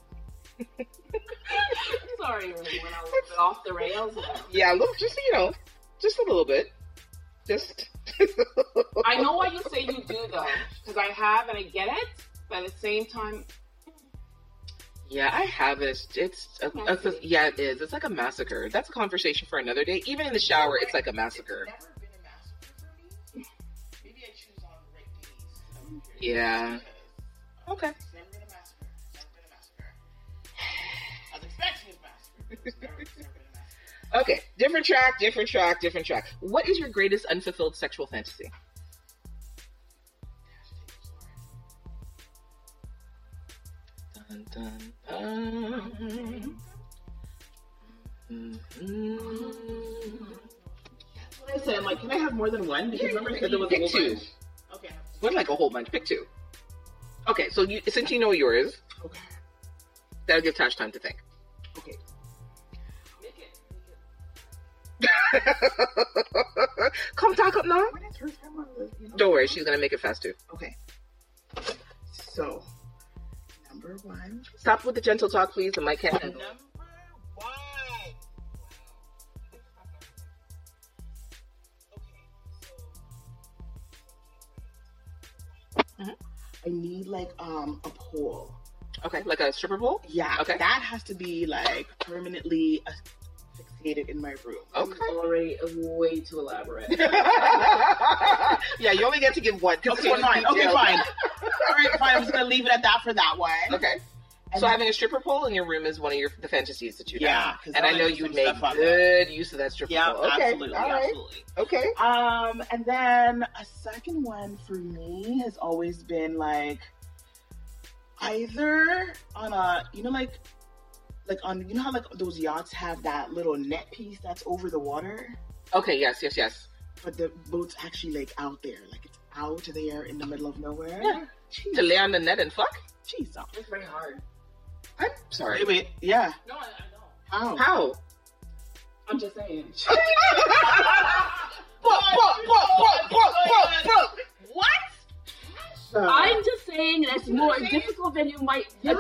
Sorry, when I was off the rails. Yeah, look, just you know, just a little bit. Just. I know why you say you do though, because I have and I get it, but at the same time, Yeah, I have it. It's a, it's a- yeah, it is. It's like a massacre. That's a conversation for another day. Even in the shower, it's like a massacre. Yeah. been Okay. Different track. Different track. Different track. What is your greatest unfulfilled sexual fantasy? Dun, dun, dun. Mhm. That's what I said. I'm like, can I have more than one? Because remember I said there was a whole two. bunch. Okay. What like a whole bunch? Pick two. Okay, so you since you know yours, Okay. that'll give Tash time to think. Okay. Come talk up now. When is her time on the, you know? Don't worry, she's gonna make it fast too. Okay. So, number one. Stop with the gentle talk, please. The mic can't handle. it. Number one. Mhm. I need like um a pole. Okay, like a stripper pole. Yeah. Okay. That has to be like permanently fixated in my room. Okay. Already way too elaborate. yeah, you only get to give one. Okay, one's fine. Okay, fine. All right, fine. I'm just gonna leave it at that for that one. Okay. And so then- having a stripper pole in your room is one of your the fantasies that you Yeah, have. and I know you would make good use of that stripper Yeah, pole. Okay, absolutely, all right. absolutely. Okay. Um, and then a second one for me has always been like either on a you know like like on you know how like those yachts have that little net piece that's over the water, Okay. Yes. Yes. Yes. but the boat's actually like out there, like it's out there in the middle of nowhere. Yeah. Jeez, To lay on the net and fuck. jeez. oh. It's very hard. I'm sorry. Wait, wait, yeah. No, I, I know. How? How? I'm just saying. What? I'm just saying that's more difficult than you might think.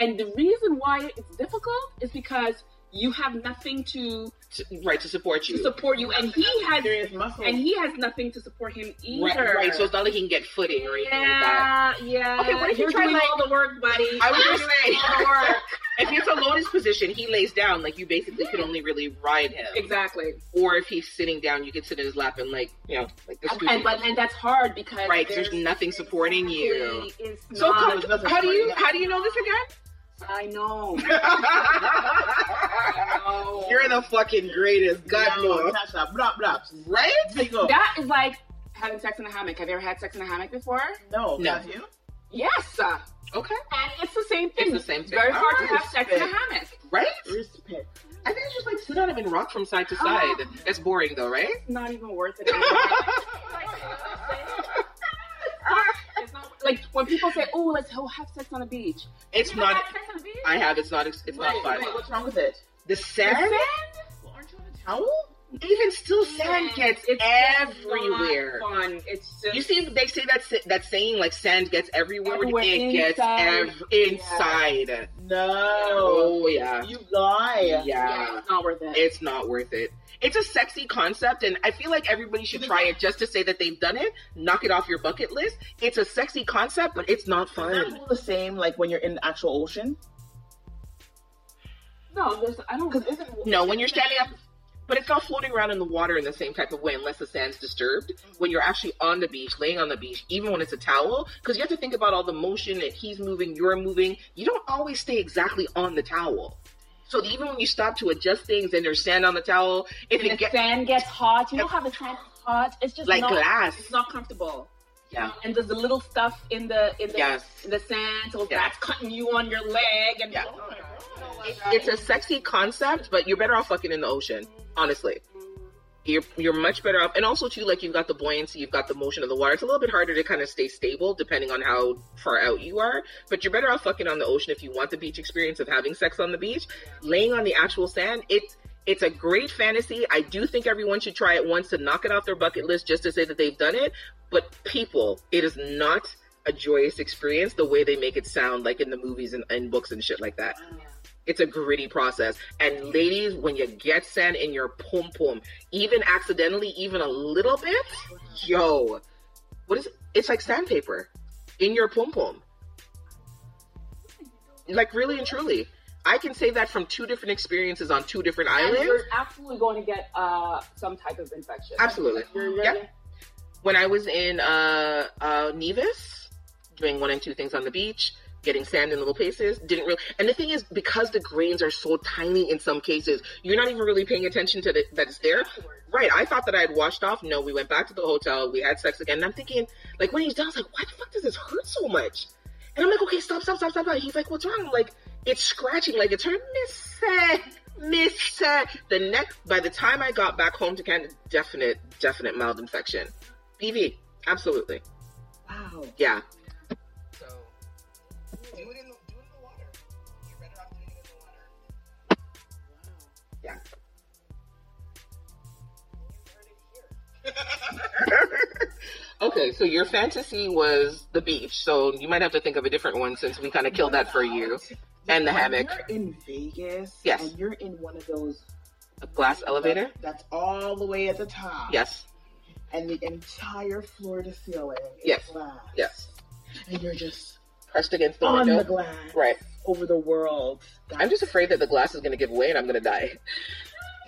And the reason why it's difficult is because you have nothing to, To- right to support you to you. support you, and he has and he has nothing to support him either. Right, right. So it's not like he can get footing or anything like that. yeah, yeah. Okay, what if you You're try, doing like- all the work, buddy? I was You're gonna doing say. all the work. if it's a lotus position, he lays down. Like you basically could only really ride him. exactly. Or if he's sitting down, you could sit in his lap and like you know like this. And but and that's hard because right there's nothing supporting you. So not, come, how do you how do you know this I know. again? know. You're the fucking greatest. God no, knows. touch that. Blah, blah. Right? There you go. That is like having sex in a hammock. Have you ever had sex in a hammock before? no, No. have you? Yes. Okay. And it's the same thing. It's the same thing. very hard to Alright. have sex in a hammock. Right? Respect. I think it's just like sit on him and rock from side to uh-huh. side. It's boring though, right? It's not even worth it. anymore. It's not- like when people say, "Oh, let's go have sex on the beach." It's You not. had sex on the beach? I have. It's not. It's Wait, not fun. wait, what's wrong with it? The The sand. sand? Well, aren't you on a towel? Even still, sand gets It's everywhere. Not fun. It's just You see, they say that that saying like sand gets everywhere. Everywhere it gets inside. ev- inside. No. Oh yeah, You lie. yeah. yeah, it's not worth it. It's not worth it. It's a sexy concept, and I feel like everybody should try it just to say that they've done it. Knock it off your bucket list. It's a sexy concept, but it's not Is fun. that the same like when you're in the actual ocean? no, there's, I don't. Because isn't No, when you're standing up, but it's not floating around in the water in the same type of way unless the sand's disturbed. When you're actually on the beach, laying on the beach, even when it's a towel, because you have to think about all the motion that he's moving, you're moving. You don't always stay exactly on the towel. So even when you stop to adjust things and there's sand on the towel, if and it the gets sand gets hot. You know how the sand hot? It's just like not, glass, It's not comfortable. yeah, And there's the little stuff in the in the yes. in the sand, so Yeah. that's cutting you on your leg. And Yeah. oh It's a sexy concept, but you're better off fucking in the ocean, honestly. You're you're much better off. And also too like you've got the buoyancy you've got the motion of the water. It's a little bit harder to kind of stay stable depending on how far out you are but you're better off fucking on the ocean if you want the beach experience of having sex on the beach. Laying on the actual sand it's it's a great fantasy. I do think everyone should try it once to knock it off their bucket list just to say that they've done it but people it is not a joyous experience the way they make it sound like in the movies and, and books and shit like that oh, it's a gritty process. And ladies, when you get sand in your pum pum, even accidentally, even a little bit, yo, what is it? It's like sandpaper in your pum pum. Like really and truly. I can say that from two different experiences on two different And islands. you're absolutely going to get uh, some type of infection. Absolutely. You're When I was in uh, uh, Nevis, doing one and two things on the beach, getting sand in little places, didn't really. And the thing is, because the grains are so tiny in some cases, you're not even really paying attention to the, that it's there. Right. I thought that I had washed off. No, we went back to the hotel. We had sex again. And I'm thinking, like, when he's done, I was like, why the fuck does this hurt so much? And I'm like, okay, stop, stop, stop, stop. stop. He's like, what's wrong? I'm like, it's scratching like it's hurt. Miss, miss. uh." The next, by the time I got back home to Canada, definite, definite mild infection. BV, absolutely. Wow. Yeah. Okay, so your fantasy was the beach, so you might have to think of a different one since we kind of killed that for you. And the hammock. You're in Vegas. Yes. And you're in one of those A glass elevator? That's all the way at the top. Yes. And the entire floor to ceiling is Yes. glass. Yes. And you're just Pressed against the on window. the glass. Right. Over the world. I'm just afraid that the glass is going to give way and I'm going to die.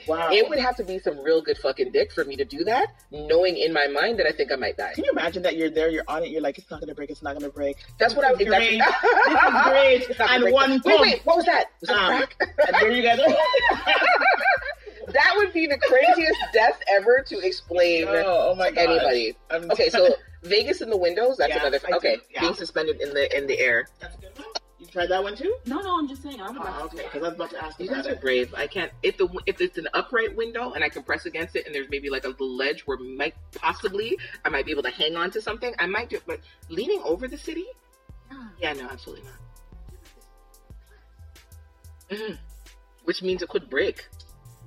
Wow. It would have to be some real good fucking dick for me to do that, knowing in my mind that I think I might die. Can you imagine that you're there, you're on it, you're like, it's not gonna break, it's not gonna break. That's what I is exactly. great. This is great. It's not And one the- Wait, wait, what was that? Was Um, crack? And there you guys are. that would be the craziest death ever to explain oh, oh my to god. anybody. I'm Okay, so Vegas in the windows. That's Yeah, another. Okay, yeah. being suspended in the in the air. That's a good one. You tried that one too? No, no, I'm just saying. I would like Oh, to okay. Because I was about to ask You you guys are brave. I can't. If the if it's an upright window and I can press against it, and there's maybe like a little ledge where might possibly I might be able to hang on to something. I might do. it, But leaning over the city? Yeah, no, absolutely not. Mhm. Which means it could break.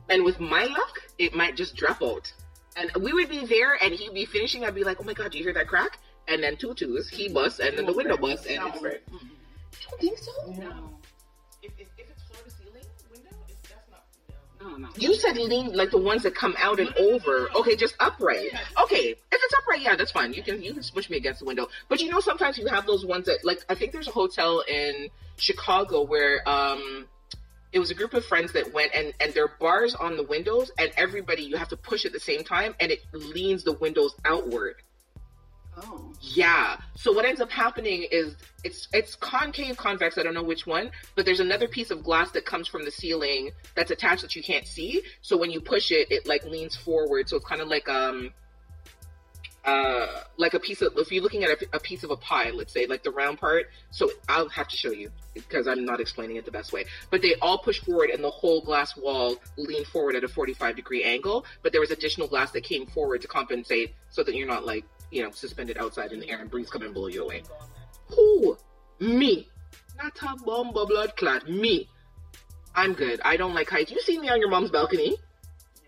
And with my luck, it might just drop out. And we would be there, and he'd be finishing. I'd be like, "Oh my god, do you hear that crack?" And then tutus, he busts, and then the window busts, and Not it's. Break. You don't think so? No, If, if, if it's floor to ceiling window, it's, that's not. no, no. You said lean like the ones that come out and over. Okay, just upright. Okay, if it's upright, yeah, that's fine. You can you can smush me against the window. But you know, sometimes you have those ones that like I think there's a hotel in Chicago where um it was a group of friends that went and and there are bars on the windows and everybody you have to push at the same time and it leans the windows outward. Oh, Yeah. So what ends up happening is it's it's concave, convex. I don't know which one, but there's another piece of glass that comes from the ceiling that's attached that you can't see. So when you push it, it like leans forward. So it's kind of like um uh like a piece of if you're looking at a, a piece of a pie, let's say like the round part. So I'll have to show you because I'm not explaining it the best way. But they all push forward and the whole glass wall leaned forward at a 45 degree angle. But there was additional glass that came forward to compensate so that you're not like you know suspended outside in the air and breeze come and blow you away. Who? Me. Not a bomba blood clot. Me. I'm good. I don't like heights. You see me on your mom's balcony?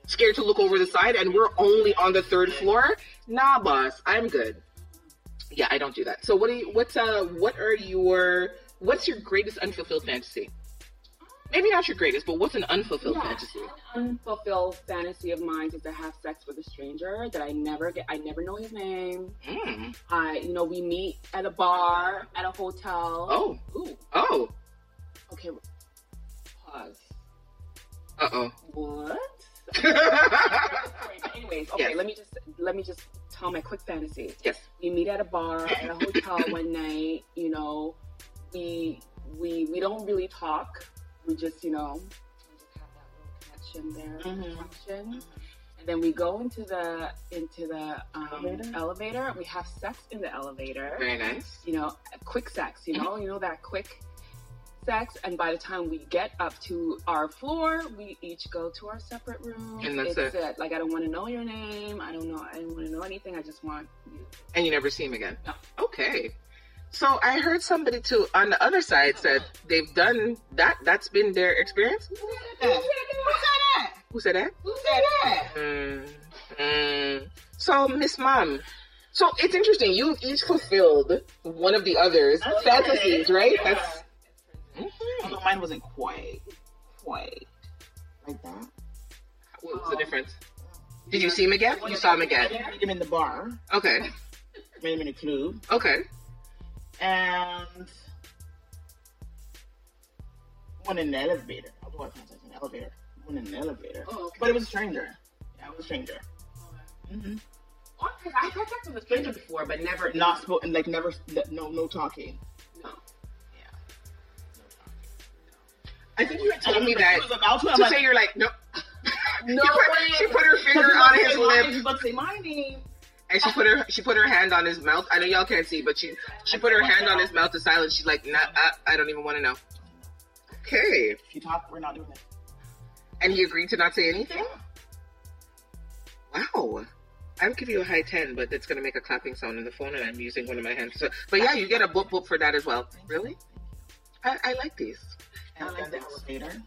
Scared to look over the side and we're only on the third floor? Nah, boss. I'm good. Yeah, I don't do that. So what do you what's uh what are your what's your greatest unfulfilled fantasy? Maybe not your greatest, but what's an unfulfilled Yeah. fantasy? An unfulfilled fantasy of mine is to have sex with a stranger that I never get. I never know his name. Mm. I, you know, we meet at a bar, at a hotel. Oh. Ooh. Oh. Okay. Pause. Uh oh. What? Anyways, okay. Yes. Let me just let me just tell my quick fantasy. yes. We meet at a bar at a hotel one night. You know, we we we don't really talk. We just you know we just have that little connection there, Mhm. connection. And then we go into the into the um, Elevator? elevator. We have sex in the elevator. Very nice. You know, quick sex. You know, you know that quick sex, and by the time we get up to our floor, we each go to our separate room. And that's it's it. Like I don't want to know your name. I don't know. I don't want to know anything. I just want you. And you never see him again. No. Okay. So I heard somebody too on the other side said they've done that. That's been their experience. Who said that? Who said that? Who said that? Mm, mm. So Miss Mom. So it's interesting. You each fulfilled one of the others' Okay. fantasies, right? Yeah. That's. Mhm. Although mine wasn't quite, quite like that. What was the difference? Did you see him again? You saw him again. didn't meet him in the bar. Okay. Met him in a club, Okay. And went in an elevator. I fantasized in an elevator. Went in an elevator, Oh, okay. but it was a stranger. Yeah, it was a stranger. Mm-hmm. Okay, I've had sex with a stranger before, but never. Not spoken, like never, no, no talking. No. I think you had told me that. Was about to. To like, say you're like no. no she, put, way. she put her finger on his was about to say my- lip he was about to say my name. And she put her she put her hand on his mouth. I know y'all can't see, but she she put her hand on his mouth to silence. She's like, nah, I, I don't even want to know. Okay, If you talk, we're not doing it. and he agreed to not say anything. Wow. I would give you a high 10, but it's going to make a clapping sound in the phone, and I'm using one of my hands. So, but yeah, you get a boop boop for that as well. Really? I, I like these. And I like the elevator.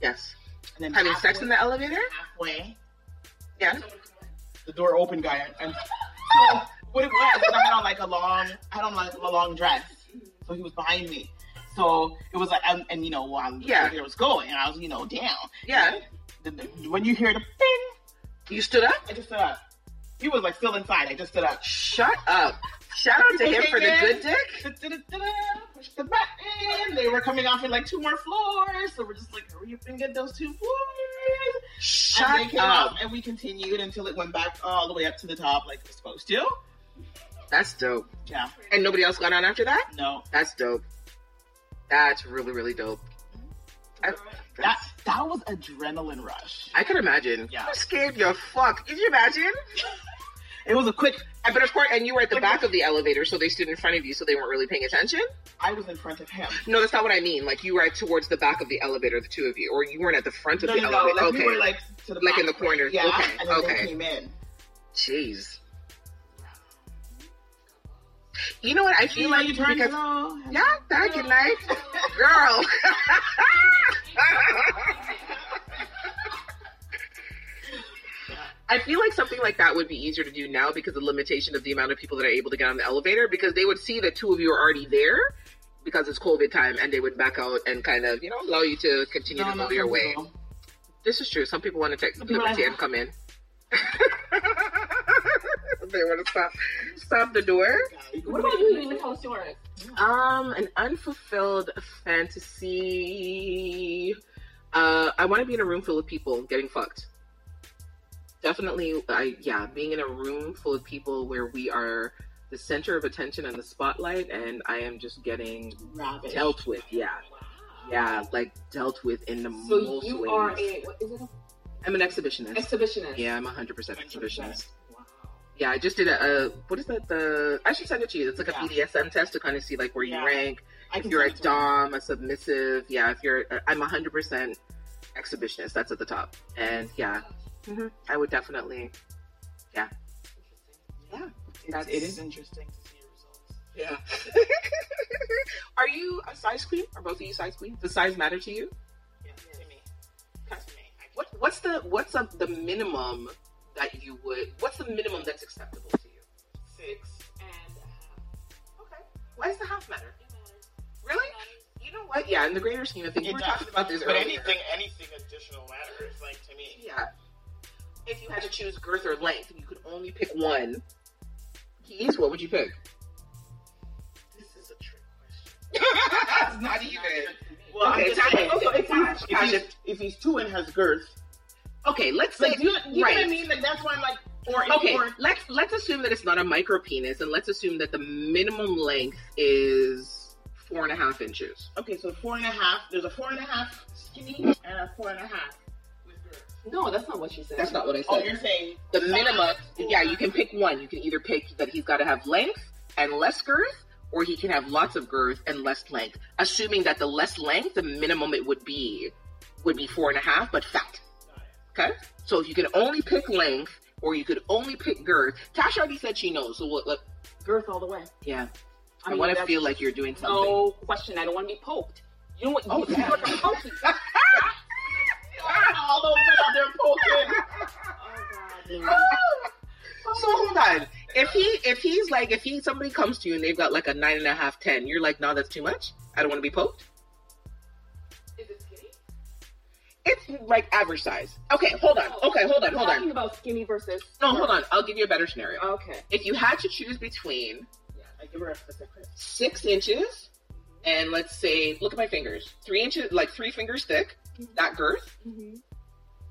Yes. And then Having sex in the elevator? halfway, Yeah. The door open guy, and so what it was, is I had on like a long, I had on like a long dress, so he was behind me. So it was like, and, and you know, while Yeah. elevator was going, and I was, you know, down. Yeah. The- the- when you hear the ping, You stood up? I just stood up. He was like still inside. I just stood up. Shut up. Shout out to him for the good dick. Push the button. They were coming off in like two more floors, so we're just like, hurry up and get those two floors. And Shut came up. and we continued until it went back all the way up to the top, like it's supposed to. That's dope. Yeah. And nobody else got on after that? No. That's dope. That's really, really dope. I, That that was adrenaline rush. I can imagine. Yeah. You scared your fuck. Could you imagine? It was a quick. But of course, and you were at the back of the elevator, so they stood in front of you, so they weren't really paying attention. I was in front of him. No, that's not what I mean. Like you were at, towards the back of the elevator, the two of you, or you weren't at the front of No, the no, no. elevator. Like okay. we were like to the Like in the corner. Yeah. Okay, And then okay. they came in. Jeez. You know what? I feel like because girl. yeah, thank you, night, girl. I feel like something like that would be easier to do now because of the limitation of the amount of people that are able to get on the elevator because they would see that two of you are already there because it's COVID time and they would back out and kind of, you know, allow you to continue No, to go your way. people. This is true. Some people want to take Some people liberty and come in. they want to stop stop the door. What about you? Us yours. Um, an unfulfilled fantasy. Uh, I want to be in a room full of people getting fucked. Definitely, I yeah, being in a room full of people where we are the center of attention and the spotlight, and I am just getting Ravish. dealt with. Yeah, yeah, like dealt with in the So most you ways. are a what is it? I'm an exhibitionist. Exhibitionist. yeah, I'm hundred percent exhibitionist. Wow. Yeah, I just did a, a what is that? The I should send it to you. It's like a BDSM test to kind of see like where you rank. I if you're a send it to you. dom, a submissive, yeah. If you're, I'm 100% exhibitionist. That's at the top, and yeah, hmm I would definitely, yeah, yeah. It's, it is interesting to see your results. Yeah. Are you a size queen? Are both of you size queens? Does size matter to you? Yeah, to me. To me. What What's the What's a, the minimum that you would? What's the minimum that's acceptable to you? Six and a half. Okay. Why does the half matter? Really? You know what? Yeah, in the greater scheme of things, we were does. talking about this But earlier. anything, anything additional matters. Like to me. Yeah. If you had to choose girth or length, and you could only pick one, keys, what would you pick? This is a trick question. Not even. Well, Okay, I'm just Tasha, okay, if, Tasha, he's, if, he's, if he's two and has girth, Okay, let's say like you, you right. know what I mean? Like that's why I'm like, or Okay, or let's let's assume that it's not a micro penis, and let's assume that the minimum length is four and a half inches. okay, so four and a half. There's a four and a half skinny and a four and a half with girth. No, that's not what she said. That's not what I oh, said. Oh, you're saying the minimum, yeah, you can pick one. You can either pick that he's got to have length and less girth, or he can have lots of girth and less length. Assuming that the less length, the minimum it would be would be four and a half, but fat. Okay, so if you can only pick length or you could only pick girth, Tasha already said she knows. So what? what Girth all the way. yeah, I, mean, want to feel like you're doing something. No question. I don't want to be poked. You know what? Oh, you yeah. All those men out there poking. Oh, God. So hold on. If he if he's like if he somebody comes to you and they've got like a nine and a half, ten, you're like, no, that's too much. I don't want to be poked. Is it skinny? It's like average size. Okay, hold on. Oh, okay, hold on, hold on. hold talking on. about skinny versus. No, hold on. I'll give you a better scenario. Okay. If you had to choose between Yeah, I give her a specific. six inches and let's say, look at my fingers, three inches, like three fingers thick, that girth. Mm-hmm.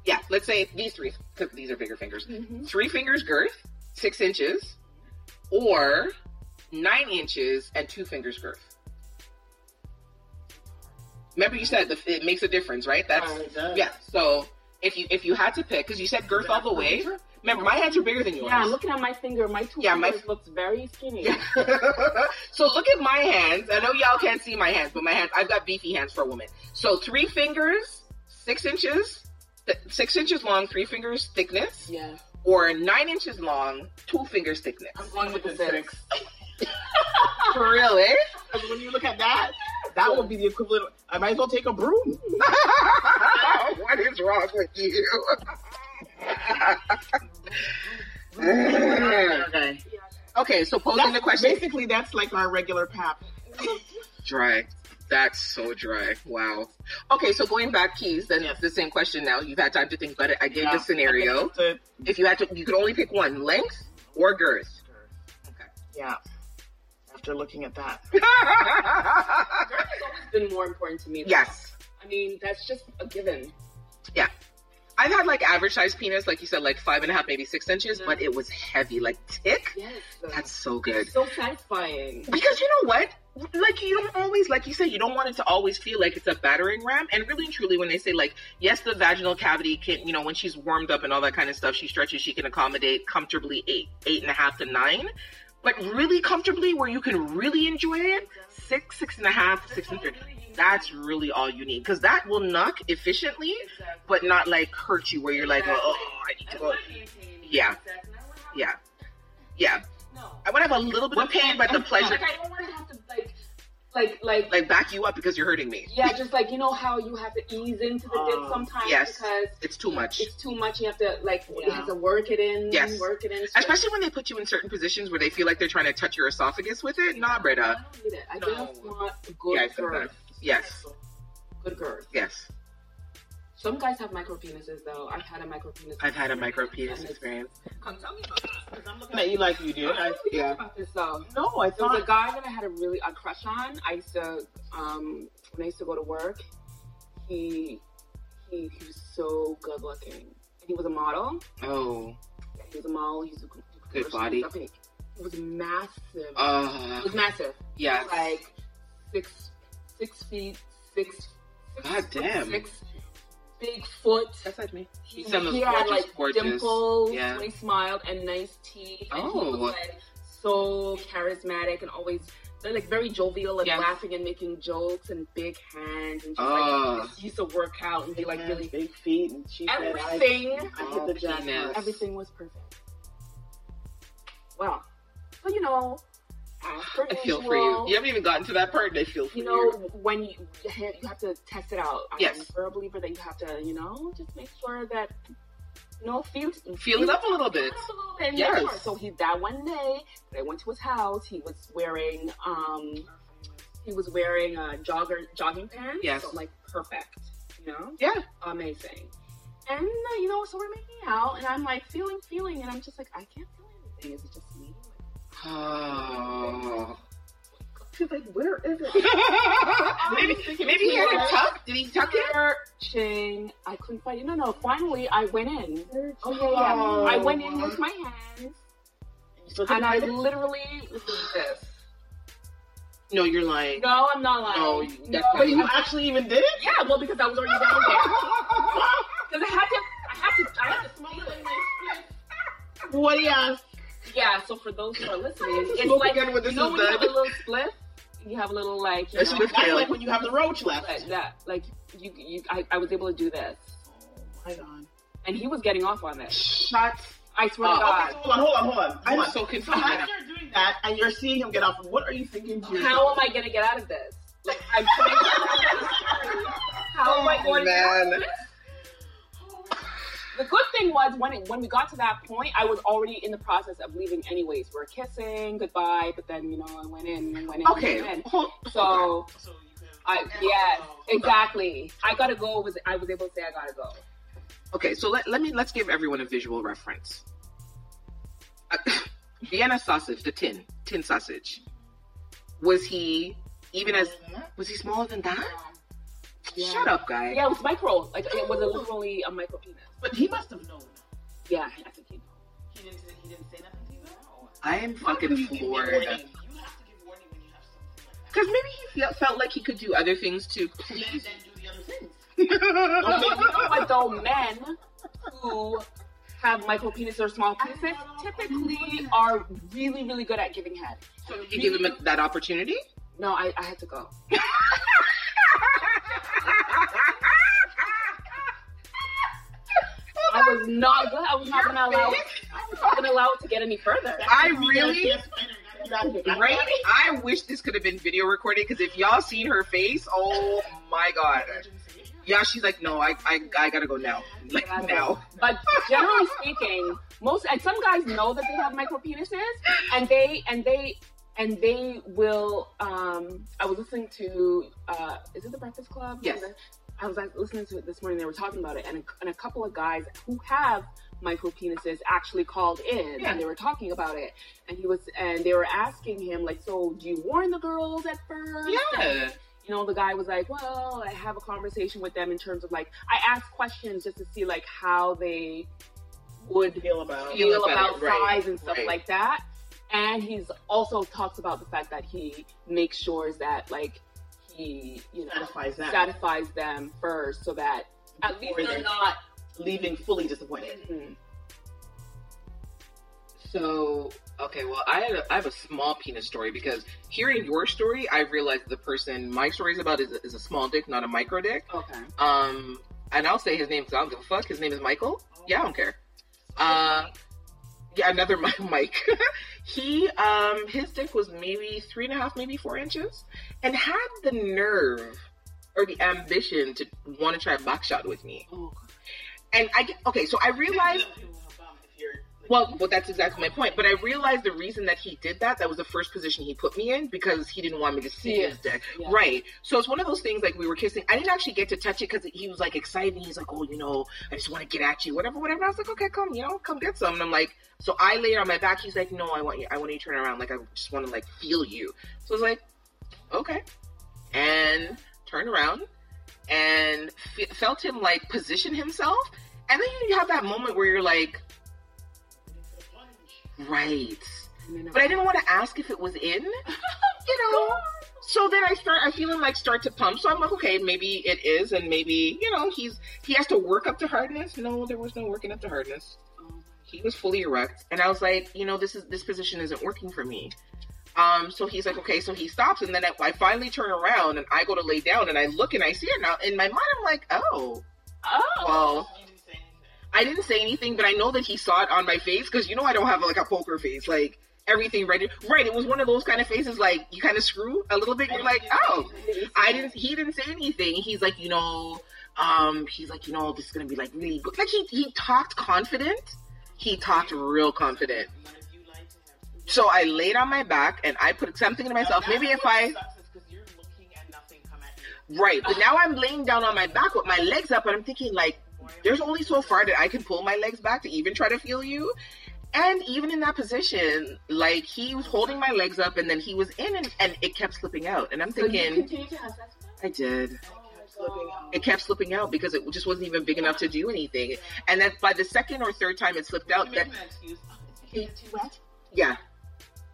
Yeah, let's say these three, because these are bigger fingers. Mm-hmm. Three fingers girth, six inches, or nine inches and two fingers girth. Remember, you said the, it makes a difference, right? That's It does. yeah. So if you if you had to pick, because you said girth all the way. Remember, my hands are bigger than yours. Yeah, I'm looking at my finger. My two Yeah, my- fingers looks very skinny. so look at my hands. I know y'all can't see my hands, but my hands, I've got beefy hands for a woman. So three fingers, six inches, th- six inches long, three fingers thickness, Yeah. or nine inches long, two fingers thickness. I'm going with the six. For real, eh? Because when you look at that, that would be the equivalent. Of, I might as well take a broom. what is wrong with you? okay. okay, so posing That's, the question. Basically, that's like our regular pap. Dry. That's so dry. Wow. Okay, so going back, keys. Then Yes. the same question. Now you've had time to think about it. I gave Yeah. the scenario. The- If you had to, you could only pick one: length or girth. yeah. After looking at that. Girth has always been more important to me. yes. I mean, that's just a given. Yeah. I've had like average size penis, like you said, like five and a half, maybe six inches, Yeah. but it was heavy, like thick. Yes. That's so good. so satisfying. Because you know what? Like you don't always, like you said, you don't want it to always feel like it's a battering ram. And really and truly, when they say like, yes, the vaginal cavity can, you know, when she's warmed up and all that kind of stuff, she stretches, she can accommodate comfortably eight, eight and a half to nine. But really comfortably, where you can really enjoy it, six, six and a half, six and three. That's really all you need because that will knock efficiently, but not like hurt you where you're like, oh, oh, I need to go. Yeah. Yeah, yeah. I want to have a little bit of pain, but the pleasure, Like I don't want to have to like, like, like, like back you up because you're hurting me. yeah, just like you know how you have to ease into the dick Um, sometimes yes. because It's too much. it's too much. You have to like, you have to work it in, Yes. work it in. Especially when they put you in certain positions where they feel like they're trying to touch your esophagus with it. Nah, I Breda. don't need it. I No. just want good Yeah, girth. Yes, Good girth. yes. Some guys have micro penises though. I've had a micro penis. I've had a micro penis experience. Come tell me about that. 'Cause I'm looking at you like you did. I, I don't yeah. yeah. about this though. no, I thought There was a guy that I had a really a crush on. I used to um when I used to go to work. He he he was so good looking. And he was a model. Oh, Yeah, he was a model. He was a good, Good body. It was massive. it uh, was massive. Yeah. Like six six feet six. six God foot damn. Six big foot. That's like me. He, He sounds he had like gorgeous. dimples Yeah. when he smiled and nice teeth. And he Oh. was like so charismatic and always like very jovial and Yes. laughing and making jokes and big hands and just Oh. like used to work out and be like really big feet, and she said, everything. I, I hit the jackpot. Everything was perfect. Well, but you know, as per I feel for you. You haven't even gotten to that part, and I feel for you you. know, when you you have to test it out. Yes. I'm a firm believer that you have to, you know, just make sure that you know, feel Feel it up a little bit. Up a little bit Yes. So he that one day that I went to his house, he was wearing um he was wearing a jogger jogging pants. Yes. So like perfect. You know? Yeah. Amazing. And uh, you know, so we're making out and I'm like feeling, feeling, and I'm just like, I can't feel anything. Is it just me? Oh. She's like, where is it? maybe maybe he had it tucked. Did he tuck it? Searching. I couldn't find it. No, no. Finally, I went in. Oh yeah, yeah. Oh. I went in with my hands, So and I it? literally was doing this. No, you're lying. No, I'm not lying. Oh, no, that's But you actually even did it? Yeah, well, because I was already down there. Because I had to, I had to, I had to smoke it in my split. What do you ask? Yeah, so for those who are listening, it's Smoke like again with you know is when you have a little spliff, you have a little like you That's know, That's tail. like when you have the roach left. like that. Like you, you, I, I was able to do this, Oh my god. and he was getting off on this. Shut. I swear to God. Okay, hold on, hold on, hold on. I'm Hold on. so confused. So as you're doing that and you're seeing him get off, what are you thinking to yourself? How am I gonna get out of this? Like I'm trying to How am I oh, going to get out of man. this? The good thing was when it, when we got to that point, I was already in the process of leaving. Anyways, we're kissing goodbye, but then you know I went in, and went in, Okay. went in. Hold, So So you can. I yes, exactly. I gotta go. Was I was able to say I gotta go? Okay, so let, let me let's give everyone a visual reference. Uh, Vienna sausage, the tin, tin sausage. Was he even as was he smaller than that? Yeah. Shut up, guy. Yeah, it was micro. Like it was literally a micro penis. But he must have known. Yeah, I think he. Knew. He didn't. He didn't say nothing to you. Or... I am Why fucking you floored. warning? You have to give warning when you have something like. Because maybe he felt, felt like he could do other things too. Please. then do the other things. But you know what though, men who have micro penises or small penises typically are really, really good at giving head. So did you give him that opportunity? No, I, I had to go. I was not good. I was not gonna allow it. I was not gonna allow it to get any further. I really, see a spider, you gotta do that. right? I wish this could have been video recorded because if y'all seen her face, oh my god. Yeah, she's like, no, I, I, I gotta go now, like now. But generally speaking, most and some guys know that they have micro penises, and they and they and they will. Um, I was listening to uh, is it the Breakfast Club? Yes. I was like, listening to it this morning. They were talking about it, and a, and a couple of guys who have micro penises actually called in, Yeah. and they were talking about it. And he was, and they were asking him like, "So, do you warn the girls at first? Yeah. you know, the guy was like, well, I have a conversation with them in terms of like, I ask questions just to see like how they would Feel about. Feel about about it, right, size and stuff right. like that. And he's also talks about the fact that he makes sure that like he, you know, Satisfies them. satisfies them first so that at least Before they're they're- not. Leaving fully disappointed. Mhm. So okay, well, I had a, I have a small penis story because hearing your story, I realized the person my story is about is, is a small dick, not a micro dick. Okay. Um, and I'll say his name because I don't give a fuck. His name is Michael. Yeah, I don't care. Uh, yeah, another Mi- Mike. he, um, his dick was maybe three and a half, maybe four inches, and had the nerve or the ambition to want to try a back shot with me. Oh, And I get okay, so I realized. Well, well, that's exactly my point. But I realized the reason that he did that, that was the first position he put me in because he didn't want me to see See his dick. Yeah. Right. So it's one of those things like we were kissing. I didn't actually get to touch it because he was like excited. He's like, oh, you know, I just want to get at you, whatever, whatever. I was like, okay, come, you know, come get some. And I'm like, so I laid on my back. He's like, no, I want you, I want you to turn around. Like, I just want to like feel you. So I was like, okay. And turned around and f- felt him like position himself. And then you have that moment where you're like, right. But I didn't want to ask if it was in, you know. So then I start, I feel him like start to pump. So I'm like, okay, maybe it is, and maybe you know he's he has to work up to hardness. No, there was no working up to hardness. He was fully erect, and I was like, you know, this is this position isn't working for me. Um, so he's like, okay, so he stops, and then I, I finally turn around and I go to lay down, and I look and I see it now. In my mind, I'm like, oh, Oh. well, I didn't say anything, but I know that he saw it on my face because you know I don't have like a poker face, like everything ready. Right, it was one of those kind of faces like you kind of screw a little bit. You're like, oh, I didn't. He didn't say anything. He's like, you know, um, he's like, you know, this is gonna be like really good. Like he he talked confident. He talked real confident. So I laid on my back and I put something to myself. Maybe if I Right, but now I'm laying down on my back with my legs up, and I'm thinking like, there's only so far that I can pull my legs back to even try to feel you. And even in that position, like he was holding my legs up, and then he was in, and, and it kept slipping out. And I'm So you thinking, continue to have sex with him? I did. Oh, It kept slipping out because it just wasn't even big enough to do anything. And then by the second or third time it slipped out, that yeah.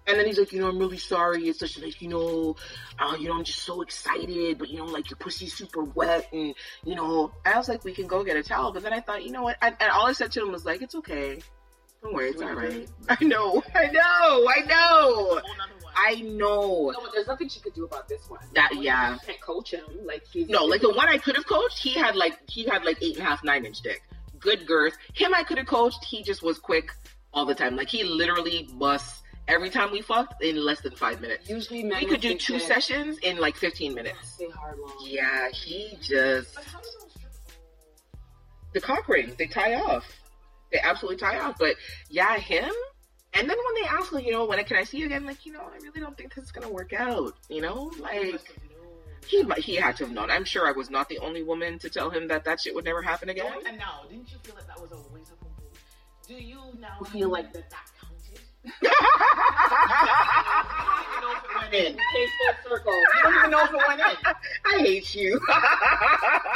And then he's like, you know, I'm really sorry. It's just like, you know, uh, you know, I'm just so excited, but you know, like your pussy's super wet, and you know, I was like, we can go get a towel. But then I thought, you know what? I, and all I said to him was like, it's okay. Don't worry, it's all right. I know, I know, I know, Whole nother one. I know. No, but there's nothing she could do about this one. That- yeah. You can't coach him. Like he's No, like the one I could have coached, he had like he had like eight and a half, nine inch dick. Good girth. Him I could have coached, he just was quick all the time. Like he literally busts every time we fucked in less than five minutes. Usually men We could do two that sessions in like fifteen minutes. They hard long. Yeah, he just But how does those strip? the cock ring, they tie off. They absolutely tie off. But yeah, him. And then when they ask, like, you know, when can I see you again? Like, you know, I really don't think this is gonna work out. You know, like must have known. he he had to have known. I'm sure I was not the only woman to tell him that that shit would never happen again. And now, didn't you feel like that was a waste of poo Do you now feel like that that went in. Full circle. I don't even know if it went in. I hate you.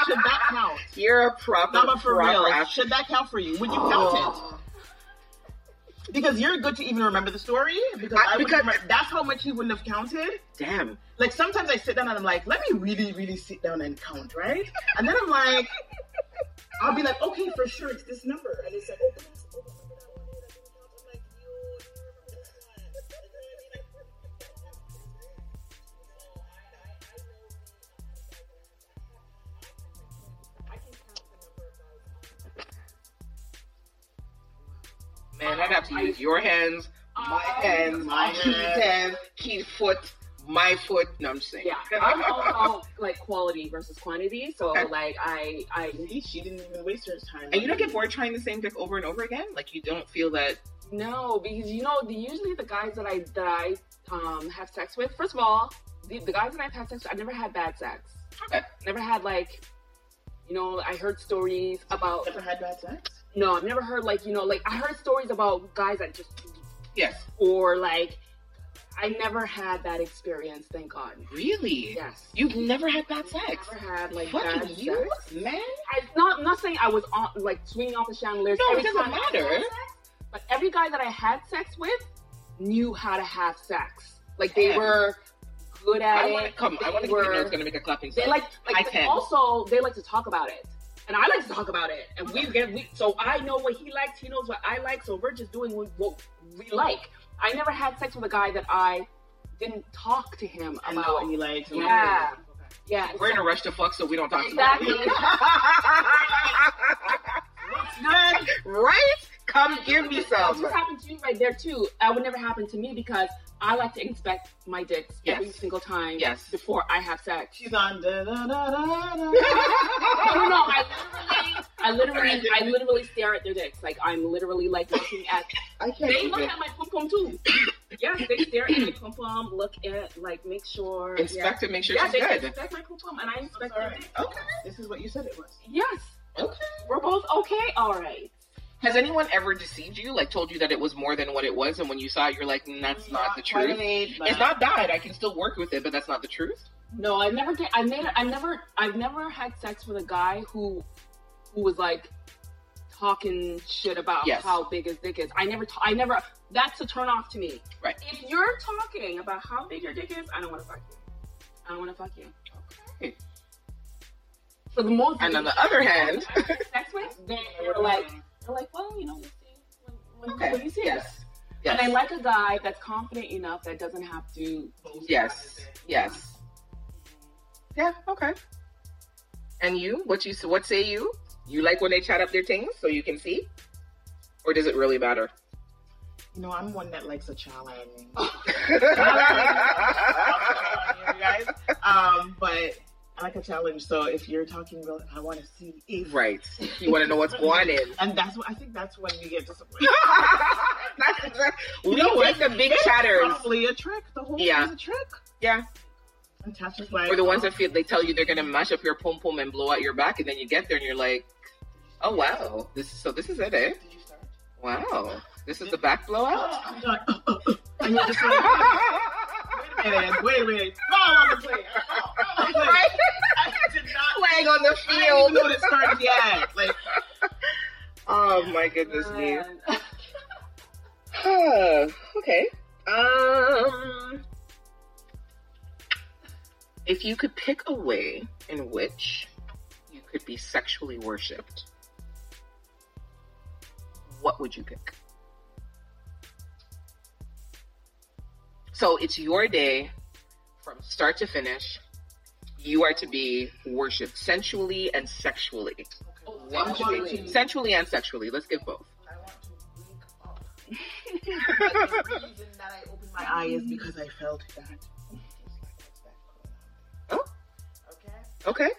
Should that count? You're a proper. No, but for proper real, should that count for you? Would you count it? Because you're good to even remember the story. Because, I- I, because- remember, that's how much you wouldn't have counted. Damn. Like sometimes I sit down and I'm like, let me really, really sit down and count, right? And then I'm like, I'll be like, okay, for sure, it's this number, and it's like, oh, Man, I'd have to use your hands, my Um, hands, my Keith's hands. Keith's foot, my foot. No, I'm just saying. Yeah, I'm all about like quality versus quantity. So Okay. like I I See, she didn't even waste her time. and you don't get bored trying the same dick over and over again? Like you don't feel that no because you know the, usually the guys that I that I um have sex with. First of all, the, the guys that I've had sex with, I've never had bad sex. Okay. Never had like, you know, I heard stories about. Never had bad sex? No, I've never heard like you know like I heard stories about guys that just Yes. or like I never had that experience. Thank God. Really? Yes. You've never had bad sex? Never had like Fucking bad you, sex. man. I not I'm not saying I was on like swinging off the chandeliers. No, it doesn't I matter. sex, but every guy that I had sex with knew how to have sex. Like they Yeah. were good at I it. want to come. I They want to were- know it's going to make a clapping They sound. like I like can. also they like to talk about it. And I like to talk about it. And we get we so I know what he likes, he knows what I like, so we're just doing what, we like. I never had sex with a guy that I didn't talk to him I about. what he likes. Yeah. doesn't. Yeah. We're in a rush to fuck, so we don't talk Exactly. about it. right? Come give me That some. just happened to you right there too. That would never happen to me because I like to inspect my dicks every single time Yes. before I have sex. She's on. Da, da, da, da, da. No, no, no. I literally, I literally, I literally stare at their dicks. Like I'm literally like looking at. I can't They look even at my pum pum too. Yes, they stare at my pum pum. Look at like make sure. inspect yeah. it, make sure Yeah, she's they good. inspect my pum pum, and I inspect That's their right. Okay. This is what you said it was. Yes, Okay. we're both okay. All right. Has anyone ever deceived you? Like told you that it was more than what it was, and when you saw it, you're like, mm, "That's not the truth." but- It's not bad. I can still work with it, but that's not the truth. No, I've never. Get, I made. I've never. I've never had sex with a guy who, who was like, talking shit about Yes. how big his dick is. I never. T- I never. That's a turn off to me. Right. If you're talking about how big your dick is, I don't want to fuck you. I don't want to fuck you. Okay. For the most. And on the other hand, sex with, they're like, they're like, well, you know, we'll see when, when, okay, when you see it. yes, And I like a guy that's confident enough that doesn't have to. yes, yes. Yeah. Okay. And you? What you? What say you? You like when they chat up their things so you can see, or does it really matter? You know, I'm one that likes a challenge. right. you guys. Um, but I like a challenge. So if you're talking about, I want to see if. Right, you want to know what's going in. And that's what I think. That's when we get disappointed. That's exactly. We You know like the big It's chatters. Probably a trick. The whole Yeah. thing is a trick. Yeah. And Tasha's like, Or the ones that feel they tell you they're gonna mash up your pom pom and blow out your back, and then you get there and you're like, oh wow, this so this is it, eh? Did you start? Wow, this is the back blowout. And you're just like, wait wait fall on the plate. Fall, fall on the plate. Right? I did not. Playing on the I didn't even field. know it started yet. Like, Oh my goodness me. Okay. Um, if you could pick a way in which you could be sexually worshipped, what would you pick? So it's your day from start to finish. You are to be worshipped sensually and sexually. Sensually. Sensually and sexually. Let's give both. I want to wake up. The reason that I opened my eye is because I felt that. Oh. Okay. Okay.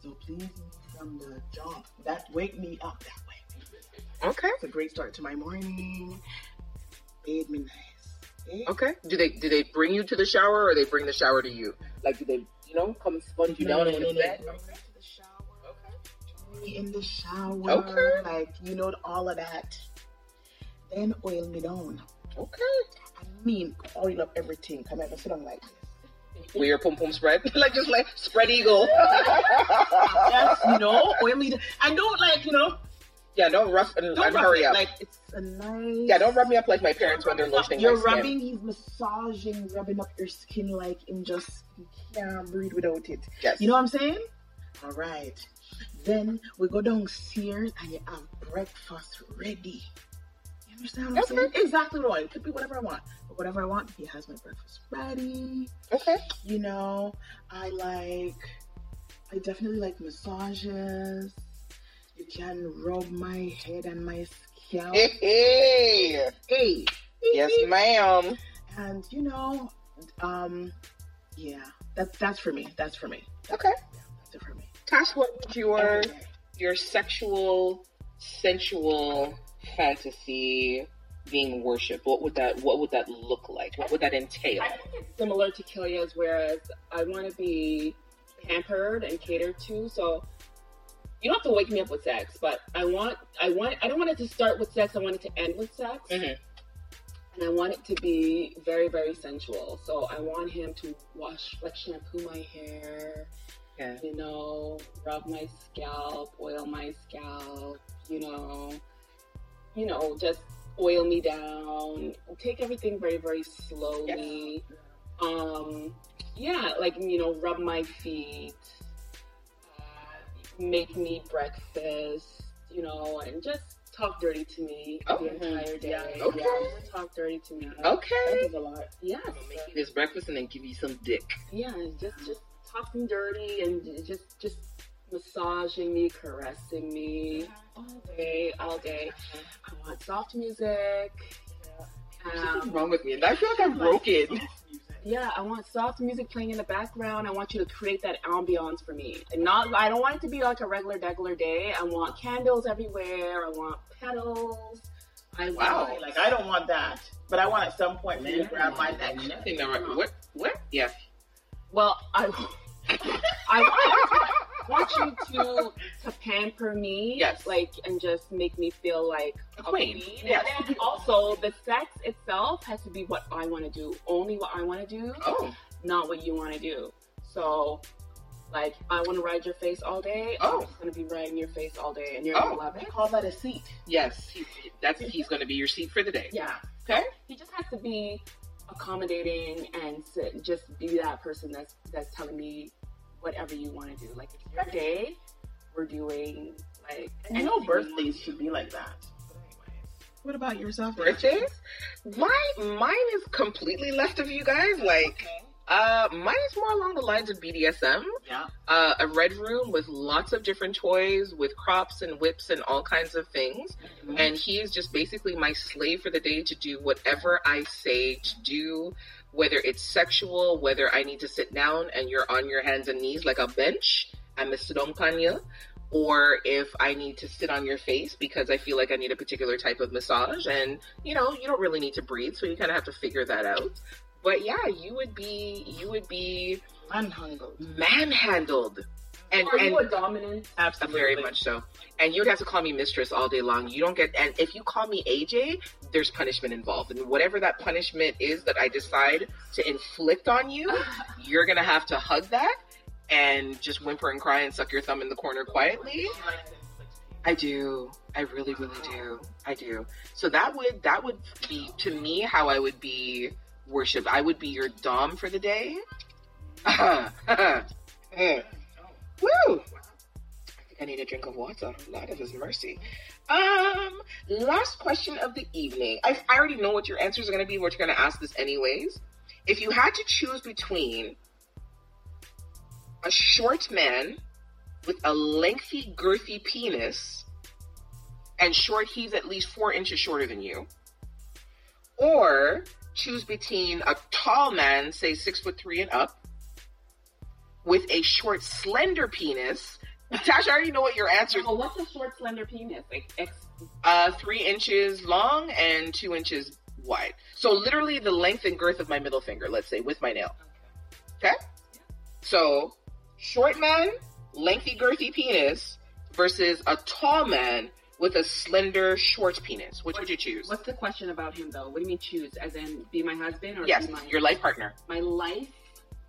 So please from the jump. That wake me up that way. Okay. It's a great start to my morning. Bathe me nice. Okay. Okay. Do they do they bring you to the shower or they bring the shower to you? Like do they you know come sponge you down in the bed? Bring me to the shower. Join me in the shower. Okay. Like you know all of that. Then oil me down. Okay. I mean oil up everything. Come here, sit down like this. With your pom pum spread, like just like spread eagle. yes, you know, oil me. down. I don't like you know. Yeah, don't rough and, Don't and rub hurry it, up. Like it's a nice. yeah, don't rub me up like my parents when they're lotioning You're my skin. rubbing, he's massaging, rubbing up your skin like and just you can't breathe without it. Yes. You know what I'm saying? All right. Then we go downstairs and you have breakfast ready. You understand what I'm saying? Exactly what I want. It could be whatever I want. But whatever I want, he has my breakfast ready. Okay. You know, I like, I definitely like massages. You can rub my head and my scalp. Hey, hey. Hey. Yes, ma'am. And you know, um, yeah, that's that's for me. That's for me. Okay. That's it for me. Tash, what would your your sexual, sensual fantasy being worshipped? What would that What would that look like? What would that entail? I think it's similar to Keeley's, whereas I want to be pampered and catered to. So you don't have to wake me up with sex, but I want, I want, I don't want it to start with sex. I want it to end with sex, Mhm. and I want it to be very, very sensual. So I want him to wash, like shampoo my hair, Yeah. you know, rub my scalp, oil my scalp, you know, you know, just oil me down, take everything very, very slowly. Um, yeah, like you know, rub my feet, make me breakfast, you know, and just talk dirty to me Oh, the entire day. yeah, okay. Yeah, talk dirty to me. Okay. That is a lot. Yes. I'm gonna make you this breakfast and then give you some dick. Yeah, just just talking dirty and just just massaging me, caressing me all day, all day. I want soft music. What's Um, wrong with me? I feel like I'm broken. Yeah, I want soft music playing in the background. I want you to create that ambiance for me. And not I don't want it to be like a regular regular day. I want candles everywhere. I want petals. I Wow. want Like I don't want that, but I want at some point for you to grab my neck. Nothing right. What? What? Yeah. Well, I I want, want you to to pamper me, Yes. like and just make me feel like A queen. And Yes. then also, the sex itself has to be what I want to do, only what I want to do, Oh. not what you want to do. So, like, I want to ride your face all day. Oh. I'm just gonna be riding your face all day, and you're Oh. gonna love We it. call that a seat. Yes. He, that's he's going to be your seat for the day. Yeah. Okay. He just has to be accommodating and sit, just be that person that's that's telling me whatever you want to do. Like it's your day, we're doing like I know, mm-hmm. want birthdays should be like that. What about yourself? Birthdays? Mine, mine is completely left of you guys. Like, uh, mine is more along the lines of BDSM. Yeah. Uh, a red room with lots of different toys, with crops and whips and all kinds of things. And he is just basically my slave for the day to do whatever I say to do, whether it's sexual, whether I need to sit down and you're on your hands and knees like a bench, I'm a Sidompanya or if I need to sit on your face because I feel like I need a particular type of massage. And, you know, you don't really need to breathe, so you kind of have to figure that out. But yeah, you would be, you would be Manhandled. manhandled. And, Are and you a dominant? Absolutely, Very much so. And you would have to call me mistress all day long. You don't get, and if you call me AJ, there's punishment involved. And whatever that punishment is that I decide to inflict on you, you're going to have to hug that and just whimper and cry and suck your thumb in the corner quietly. I do. I really, really do. I do. So that would, that would be, to me, how I would be worshipped. I would be your dom for the day. Woo! I need a drink of water. Lord of His mercy. Um, last question of the evening. I, I already know what your answers are going to be. We're going to ask this anyways. If you had to choose between a short man with a lengthy, girthy penis, and short, he's at least four inches shorter than you, or choose between a tall man, say six foot three and up, with a short, slender penis. Tasha, I already know what your answer is. Oh, what's a short, slender penis? Like, ex- Uh, three inches long and two inches wide. So literally the length and girth of my middle finger, let's say, with my nail. Okay? So, short man, lengthy, girthy penis versus a tall man with a slender, short penis. Which would you choose? what's the question about him though? What do you mean choose? As in, be my husband or Yes, be my your life partner. my life?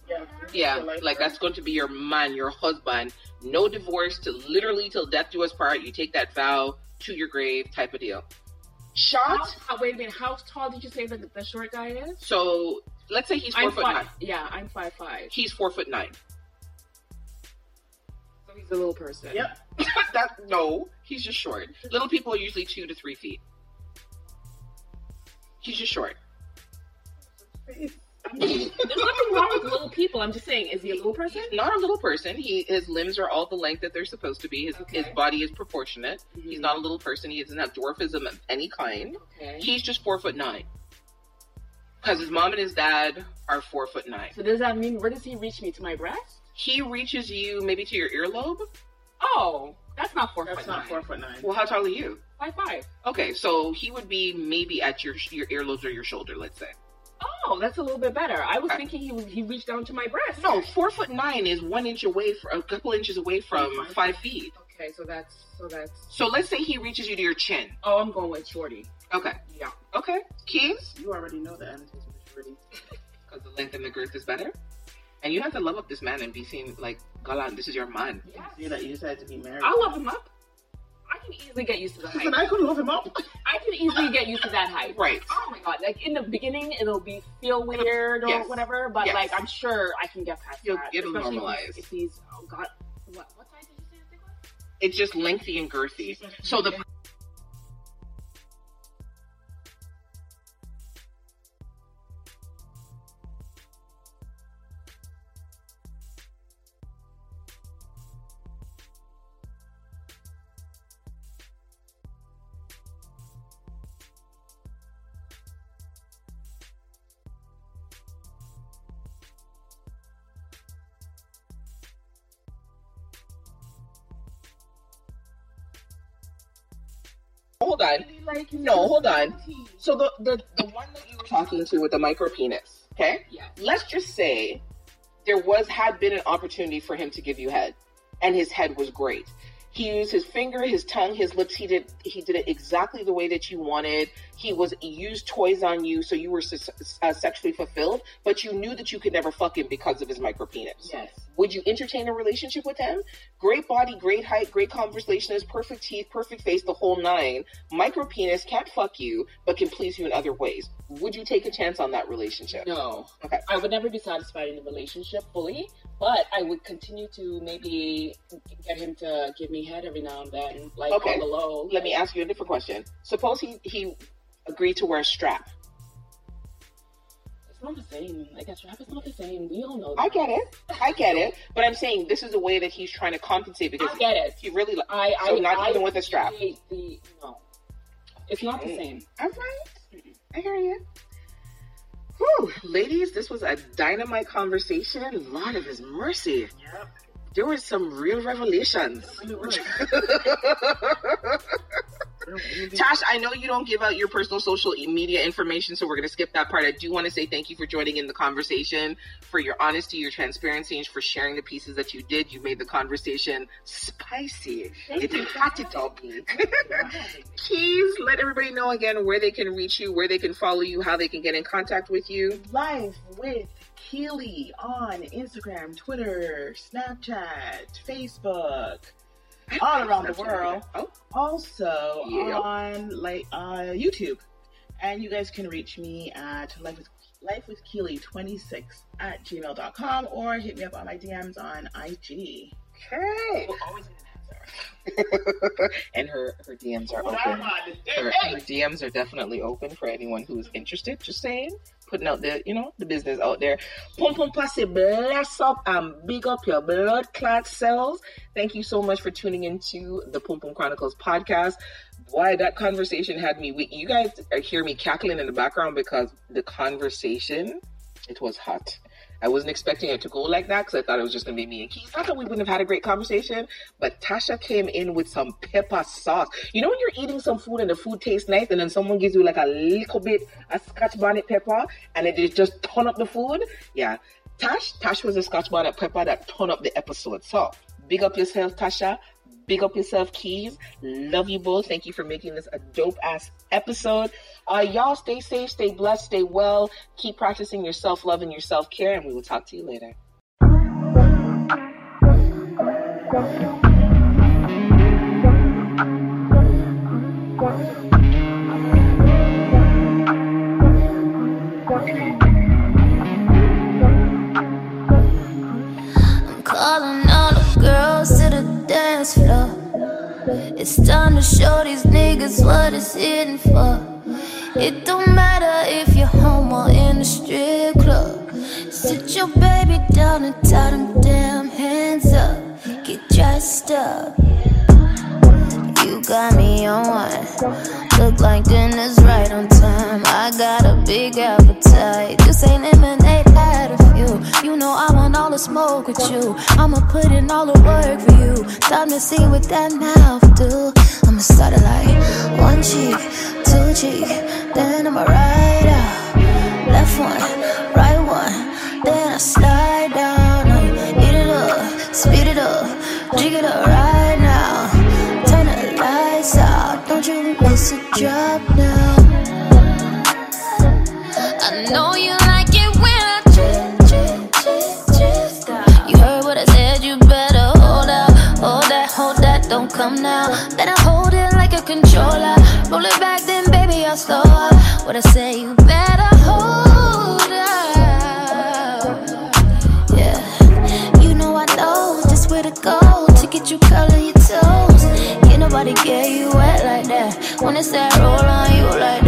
Yeah. Yeah, life like that's going to be your man, your husband. No divorce to literally till death do us part. You take that vow to your grave type of deal. How, Shot. how- wait a minute. How tall did you say the, the short guy is? So let's say he's 4 I'm foot five. nine. Yeah, I'm five five. He's four foot nine. So he's a little person. Yep. that no, he's just short. Little people are usually two to three feet. He's just short. There's nothing wrong with little people. I'm just saying, is he a little person? He's not a little person. He his limbs are all the length that they're supposed to be. His his body is proportionate. He's Mhm. not a little person. He doesn't have dwarfism of any kind. Okay. He's just four foot nine. Because his mom and his dad are four foot nine. So does that mean where does he reach me to my breast? He reaches you maybe to your earlobe. Oh, that's not four That's foot not nine. four foot nine. Well, how tall are you? Five five. Okay, so he would be maybe at your your earlobes or your shoulder, let's say. Oh, that's a little bit better. I was Okay. thinking he was, he reached down to my breast. No, four foot nine is one inch away from a couple inches away from five feet. Okay, so that's so that's. So let's say he reaches you to your chin. Oh, I'm going with shorty. Okay. Yeah. Okay. Keys? You already know the answers, Miss Shorty. Because the length and the girth is better. And you have to love up this man and be seen like, Galan, this is your man. Yes. See that you decided to be married. I'll love him up. I can easily get used to that. height. Listen, I could love him up. I can easily get used to that height. Right. Oh my god! Like in the beginning, it'll be feel weird or Yes. whatever, but Yes. like I'm sure I can get past You'll- that. it'll especially if normalize. If he's oh god, what what size did you say his dick was? It's just lengthy and girthy. So the hold on. Like, No, hold on. So the, the the one that you were talking to with the micro penis, okay? Yeah. Let's just say there was had been an opportunity for him to give you head, and his head was great. He used his finger, his tongue, his lips. He did he did it exactly the way that you wanted. He was he used toys on you, so you were uh, sexually fulfilled. But you knew that you could never fuck him because of his micro penis. Yes. Would you entertain a relationship with him? Great body, great height, great conversationalist, perfect teeth, perfect face, the whole nine. Micro penis can't fuck you, but can please you in other ways. Would you take a chance on that relationship? No. Okay. I would never be satisfied in the relationship fully, but I would continue to maybe get him to give me head every now and then, like Okay. on the low. Let me ask you a different question. Suppose he he agreed to wear a strap. It's not the same. Like a strap is not the same. We all know. That. I get it. I get it. But I'm saying this is a way that he's trying to compensate because I get it. he really. li- I, So I, not I even with a strap? appreciate The, no, it's not the Okay. same. All right. I hear you. Whew, ladies, this was a dynamite conversation. Lord of His mercy. Yep. There were some real revelations. Tash, I know you don't give out your personal social media information, so we're going to skip that part. I do want to say thank you for joining in the conversation, for your honesty, your transparency, and for sharing the pieces that you did. You made the conversation spicy. It hot it up. Keys, let everybody know again where they can reach you, where they can follow you, how they can get in contact with you. Life with Keeley on Instagram, Twitter, Snapchat, Facebook, all around the world. Oh, Also Yeah. on like uh, YouTube, and you guys can reach me at life with life with Keeley 26 at gmail.com or hit me up on my DMs on IG. okay. We're always and her her DMs are open. Her, her DMs are definitely open for anyone who is interested. Just saying, putting out the you know the business out there. Pum pum passy, bless up and big up your blood clot cells. Thank you so much for tuning into the Pum Pum Chronicles podcast. Why that conversation had me weak. You guys hear me cackling in the background because the conversation it was hot. I wasn't expecting it to go like that because I thought it was just gonna be me and Keys. I thought we wouldn't have had a great conversation, but Tasha came in with some pepper sauce. You know when you're eating some food and the food tastes nice, and then someone gives you like a little bit of Scotch bonnet pepper, and it just- just turn up the food. Yeah, Tash, Tash was a Scotch bonnet pepper that turned up the episode. So big up yourself, Tasha. Big up yourself, Keys. Love you both. Thank you for making this a dope ass episode. Uh, y'all stay safe, stay blessed, stay well. Keep practicing your self love and your self care, and we will talk to you later. I'm dance floor. It's time to show these niggas what it's hitting for. It don't matter if you're home or in the strip club. Sit your baby down and tie them damn hands up. Get dressed up. You got me on one. Look like dinner's right on time. I got a big appetite. This ain't lemonade out of you. You know I want all the smoke with you. I'ma put in all the work for you. Time to see what that mouth do. I'ma start it like one cheek, two cheek, then I'ma ride roll it back, then baby I'll slow up. What I say, you better hold out. Yeah, you know I know just where to go to get you curling your toes. Ain't nobody get you wet like that. When it's that roll on you like